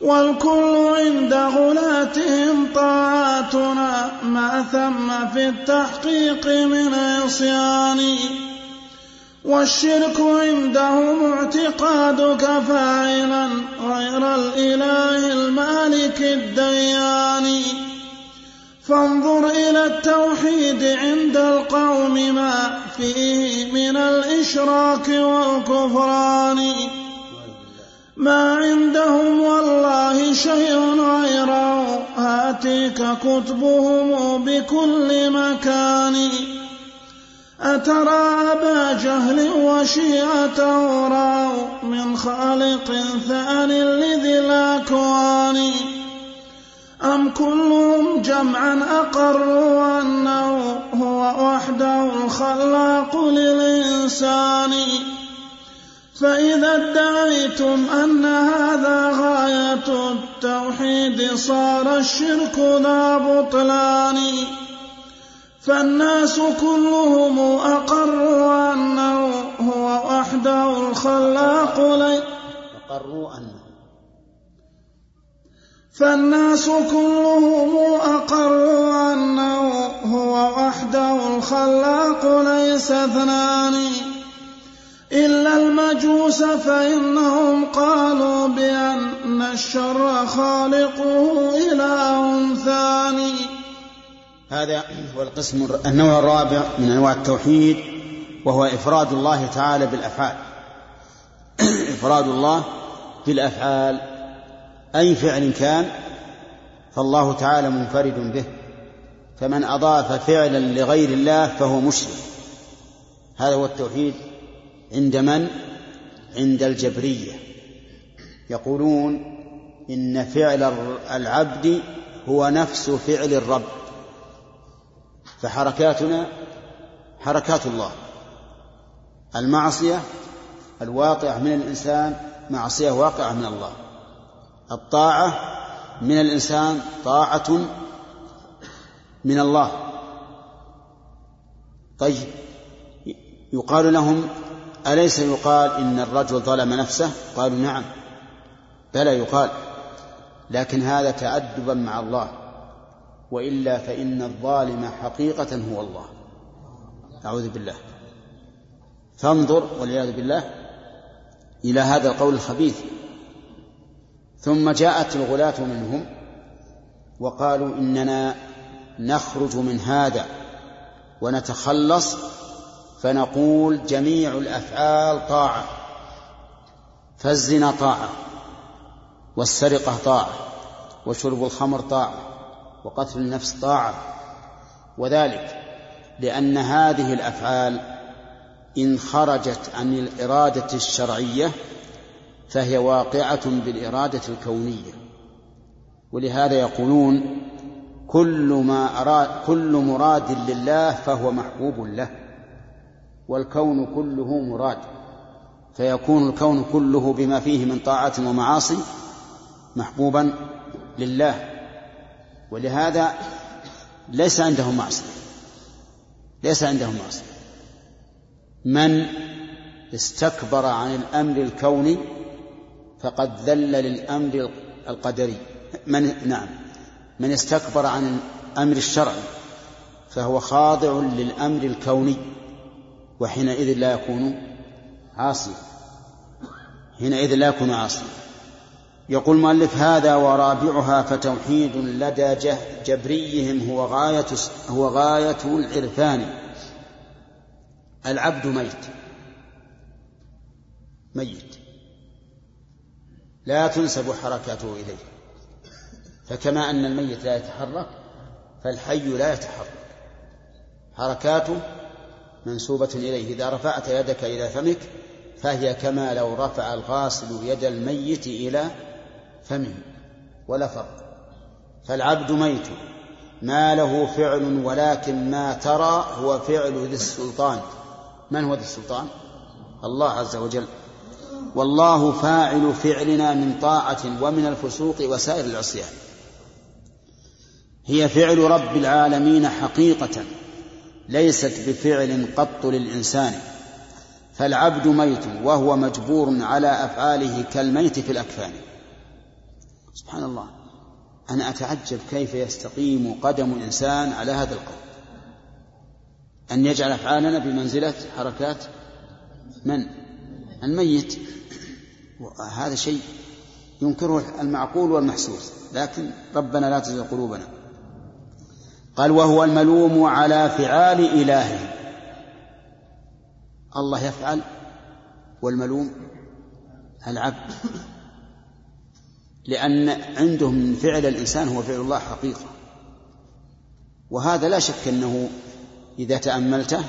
Speaker 6: والكل عند غلاتهم طاعاتنا ما ثم في التحقيق من عصيان والشرك عندهم اعتقادك فاعلا غير الإله المالك الديان. فانظر إلى التوحيد عند القوم ما فيه من الإشراك والكفران. ما عندهم والله شيء غيره. هاتيك كتبهم بكل مكان. أترى أبا جهل وشيعته راوا من خالق ثان لذي الأكوان. أم كلهم جمعا أقروا أنه هو وحده الخلاق للإنسان. فإذا ادعيتم أن هذا غاية التوحيد صار الشرك ذا بطلان. فالناس كلهم أقروا أنه هو وحده الخلاق لي
Speaker 1: أقروا أنه
Speaker 6: فالناس كلهم أقروا أنه هو وحده الخلاق ليس اثنان. إلا المجوس فإنهم قالوا بأن الشر خالقه إله ثاني
Speaker 1: هذا هو القسم النوع الرابع من أنواع التوحيد وهو إفراد الله تعالى بالأفعال. إفراد الله بالأفعال. أي فعل كان فالله تعالى منفرد به فمن أضاف فعلا لغير الله فهو مشرك. هذا هو التوحيد عند من؟ عند الجبرية. يقولون إن فعل العبد هو نفس فعل الرب. فحركاتنا حركات الله. المعصية الواقعة من الإنسان معصية واقعة من الله. الطاعة من الإنسان طاعة من الله. طيب. يقال لهم أليس يقال إن الرجل ظلم نفسه؟ قالوا نعم. بلى يقال. لكن هذا تأدبا مع الله. وإلا فإن الظالم حقيقة هو الله. أعوذ بالله. فانظر والعياذ بالله إلى هذا القول الخبيث. ثم جاءت الغلاة منهم وقالوا إننا نخرج من هذا ونتخلص فنقول جميع الأفعال طاعة فالزنا طاعة والسرقة طاعة وشرب الخمر طاعة وقتل النفس طاعة وذلك لأن هذه الأفعال إن خرجت عن الإرادة الشرعية فهي واقعة بالإرادة الكونية. ولهذا يقولون كل ما أراد كل مراد لله فهو محبوب له والكون كله مراد. فيكون الكون كله بما فيه من طاعة ومعاصي محبوبا لله. ولهذا ليس عندهم معصية. ليس عندهم معصية. من استكبر عن الأمر الكوني فقد ذل للأمر القدري. من نعم. من استكبر عن الأمر الشرعي فهو خاضع للأمر الكوني وحينئذ لا يكون عاصيا. حينئذ لا يكون عاصيا. يقول المؤلف هذا ورابعها فتوحيد لدى جبريهم هو غاية هو غاية العرفان. العبد ميت. ميت. لا تنسب حركاته إليه. فكما أن الميت لا يتحرك فالحي لا يتحرك. حركاته منسوبة إليه. إذا رفعت يدك إلى فمك فهي كما لو رفع الغاسل يد الميت إلى فمه. ولا فرق. فالعبد ميت. ما له فعل ولكن ما ترى هو فعل ذي السلطان. من هو ذي السلطان؟ الله عز وجل. والله فاعل فعلنا من طاعة ومن الفسوق وسائر العصيان. هي فعل رب العالمين حقيقة ليست بفعل قط للإنسان. فالعبد ميت وهو مجبور على أفعاله كالميت في الأكفان. سبحان الله. أنا أتعجب كيف يستقيم قدم الإنسان على هذا القول. أن يجعل أفعالنا بمنزلة حركات؟ من؟ الميت. هذا شيء ينكره المعقول والمحسوس لكن ربنا لا تزغ قلوبنا. قال وهو الملوم على فعال إلهه. الله يفعل والملوم العبد لأن عندهم من فعل الإنسان هو فعل الله حقيقة. وهذا لا شك أنه إذا تأملته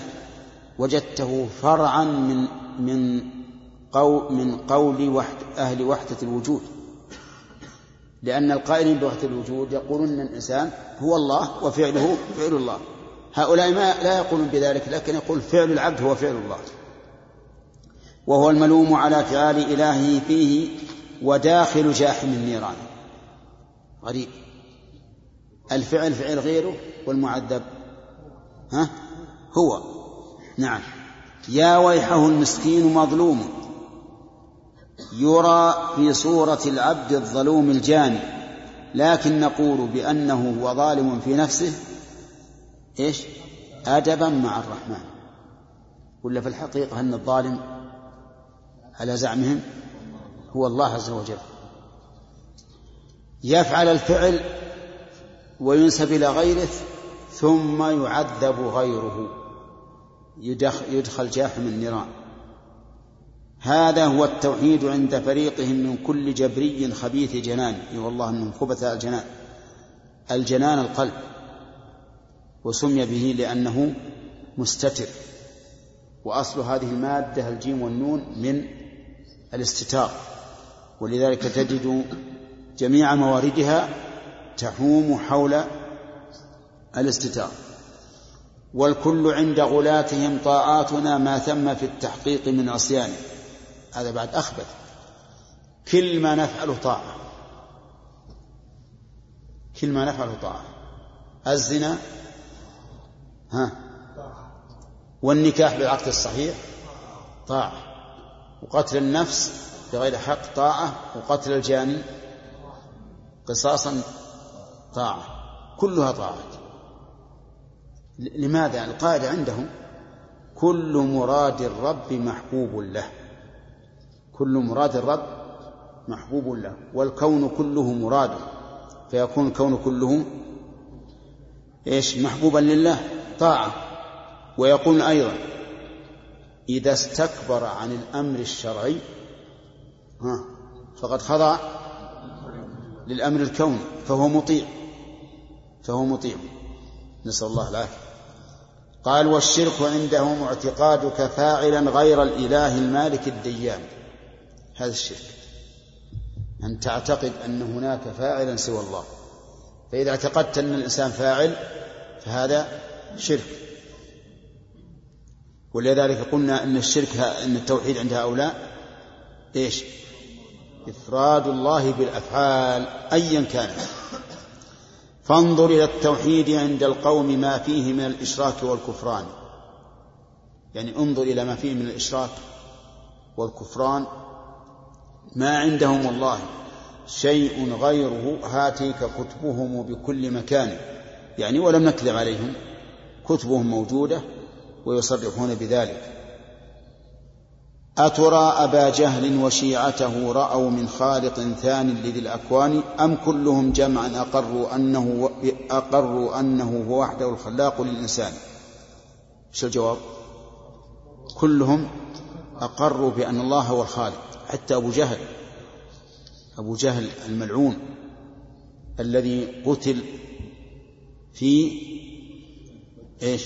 Speaker 1: وجدته فرعا من من قول من قول وحد أهل وحدة الوجود. لأن القائلين بوحدة الوجود يقولون أن الإنسان هو الله وفعله فعل الله. هؤلاء ما لا يقولون بذلك لكن يقول فعل العبد هو فعل الله. وهو الملوم على فعال إلهه فيه وداخل جاحم النيران. غريب. الفعل فعل غيره والمعذب ها؟ هو. نعم. يا ويحه المسكين مظلوم. يرى في صورة العبد الظلوم الجاني لكن نقول بأنه هو ظالم في نفسه إيش؟ أدبا مع الرحمن. ولا في الحقيقة أن الظالم على زعمهم هو الله عز وجل. يفعل الفعل وينسب إلى غيره ثم يعذب غيره. يدخل جاحم النيران هذا هو التوحيد عند فريقهم من كل جبري خبيث جنان. اي والله من خبث الجنان الجنان القلب وسمي به لأنه مستتر. وأصل هذه المادة الجيم والنون من الاستتار. ولذلك تجد جميع مواردها تحوم حول الاستتار. والكل عند غلاتهم طاعاتنا ما ثم في التحقيق من عصيان هذا بعد أخبث. كل ما نفعله طاعة. كل ما نفعله طاعة. الزنا ها والنكاح بالعقد الصحيح طاعة. وقتل النفس بغير حق طاعة. وقتل الجاني قصاصا طاعة. كلها طاعات لماذا؟ القاعدة عندهم كل مراد الرب محبوب له. كل مراد الرب محبوب له والكون كله مراد فيكون الكون كله إيش؟ محبوبا لله طاعة. ويقول أيضا إذا استكبر عن الأمر الشرعي ها فقد خضع للأمر الكوني فهو مطيع. فهو مطيع. نسأل الله العافية. قال والشرك عندهم اعتقادك فاعلا غير الإله المالك الديان. هذا الشرك. أن تعتقد أن هناك فاعلا سوى الله. فإذا اعتقدت أن الإنسان فاعل فهذا شرك. ولذلك قلنا أن الشرك أن التوحيد عند هؤلاء إيش؟ إفراد الله بالأفعال أيا كانت فانظر إلى التوحيد عند القوم ما فيه من الإشراك والكفران. يعني انظر إلى ما فيه من الإشراك والكفران ما عندهم والله. شيء غيره هاتيك كتبهم بكل مكان. يعني ولم نكذب عليهم. كتبهم موجودة ويصرحون بذلك. أترى أبا جهل وشيعته رأوا من خالق ثان لذي الأكوان؟ أم كلهم جمعا أقروا أنه أقروا أنه هو وحده الخلاق للإنسان؟ شو الجواب؟ كلهم أقروا بأن الله هو الخالق. حتى أبو جهل أبو جهل الملعون الذي قتل في إيش؟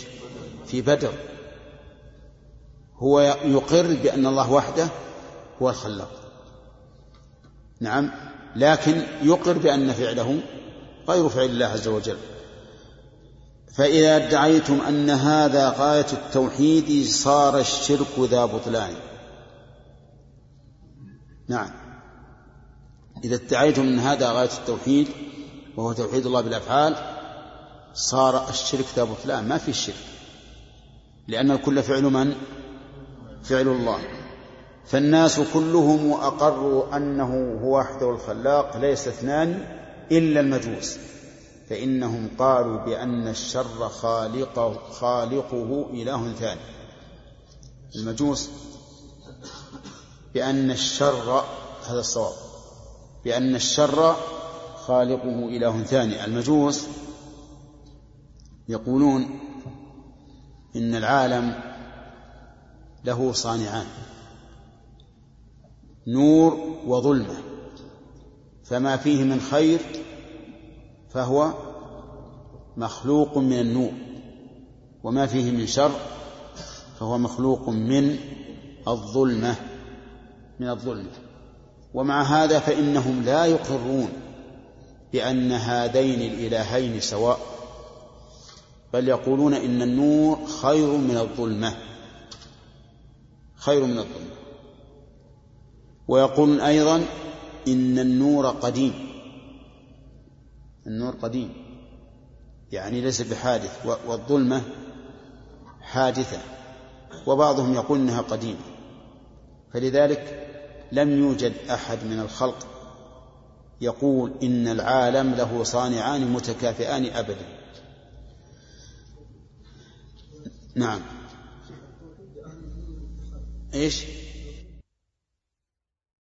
Speaker 1: في بدر. هو يقر بأن الله وحده هو الخلاق. نعم لكن يقر بأن فعله غير فعل الله عز وجل. فإذا ادعيتم أن هذا غاية التوحيد صار الشرك ذا بطلان. نعم. إذا ادعيتم أن هذا غاية التوحيد وهو توحيد الله بالأفعال صار الشرك ذا بطلان ما في شرك. لأن الكل فعل من؟ فعل الله. فالناس كلهم أقروا أنه هو وحده الخلاق ليس اثنان إلا المجوس. فإنهم قالوا بأن الشر خالقه, خالقه إله ثاني. المجوس بأن الشر هذا الصواب بأن الشر خالقه إله ثاني. المجوس يقولون إن العالم له صانعان نور وظلمة فما فيه من خير فهو مخلوق من النور وما فيه من شر فهو مخلوق من الظلمة. من الظلمة ومع هذا فإنهم لا يقرون بأن هذين الإلهين سواء بل يقولون إن النور خير من الظلمة خير من الظلمة. ويقولون أيضا إن النور قديم النور قديم يعني ليس بحادث والظلمة حادثة وبعضهم يقول إنها قديمة. فلذلك لم يوجد أحد من الخلق يقول إن العالم له صانعان متكافئان أبدا نعم إيش؟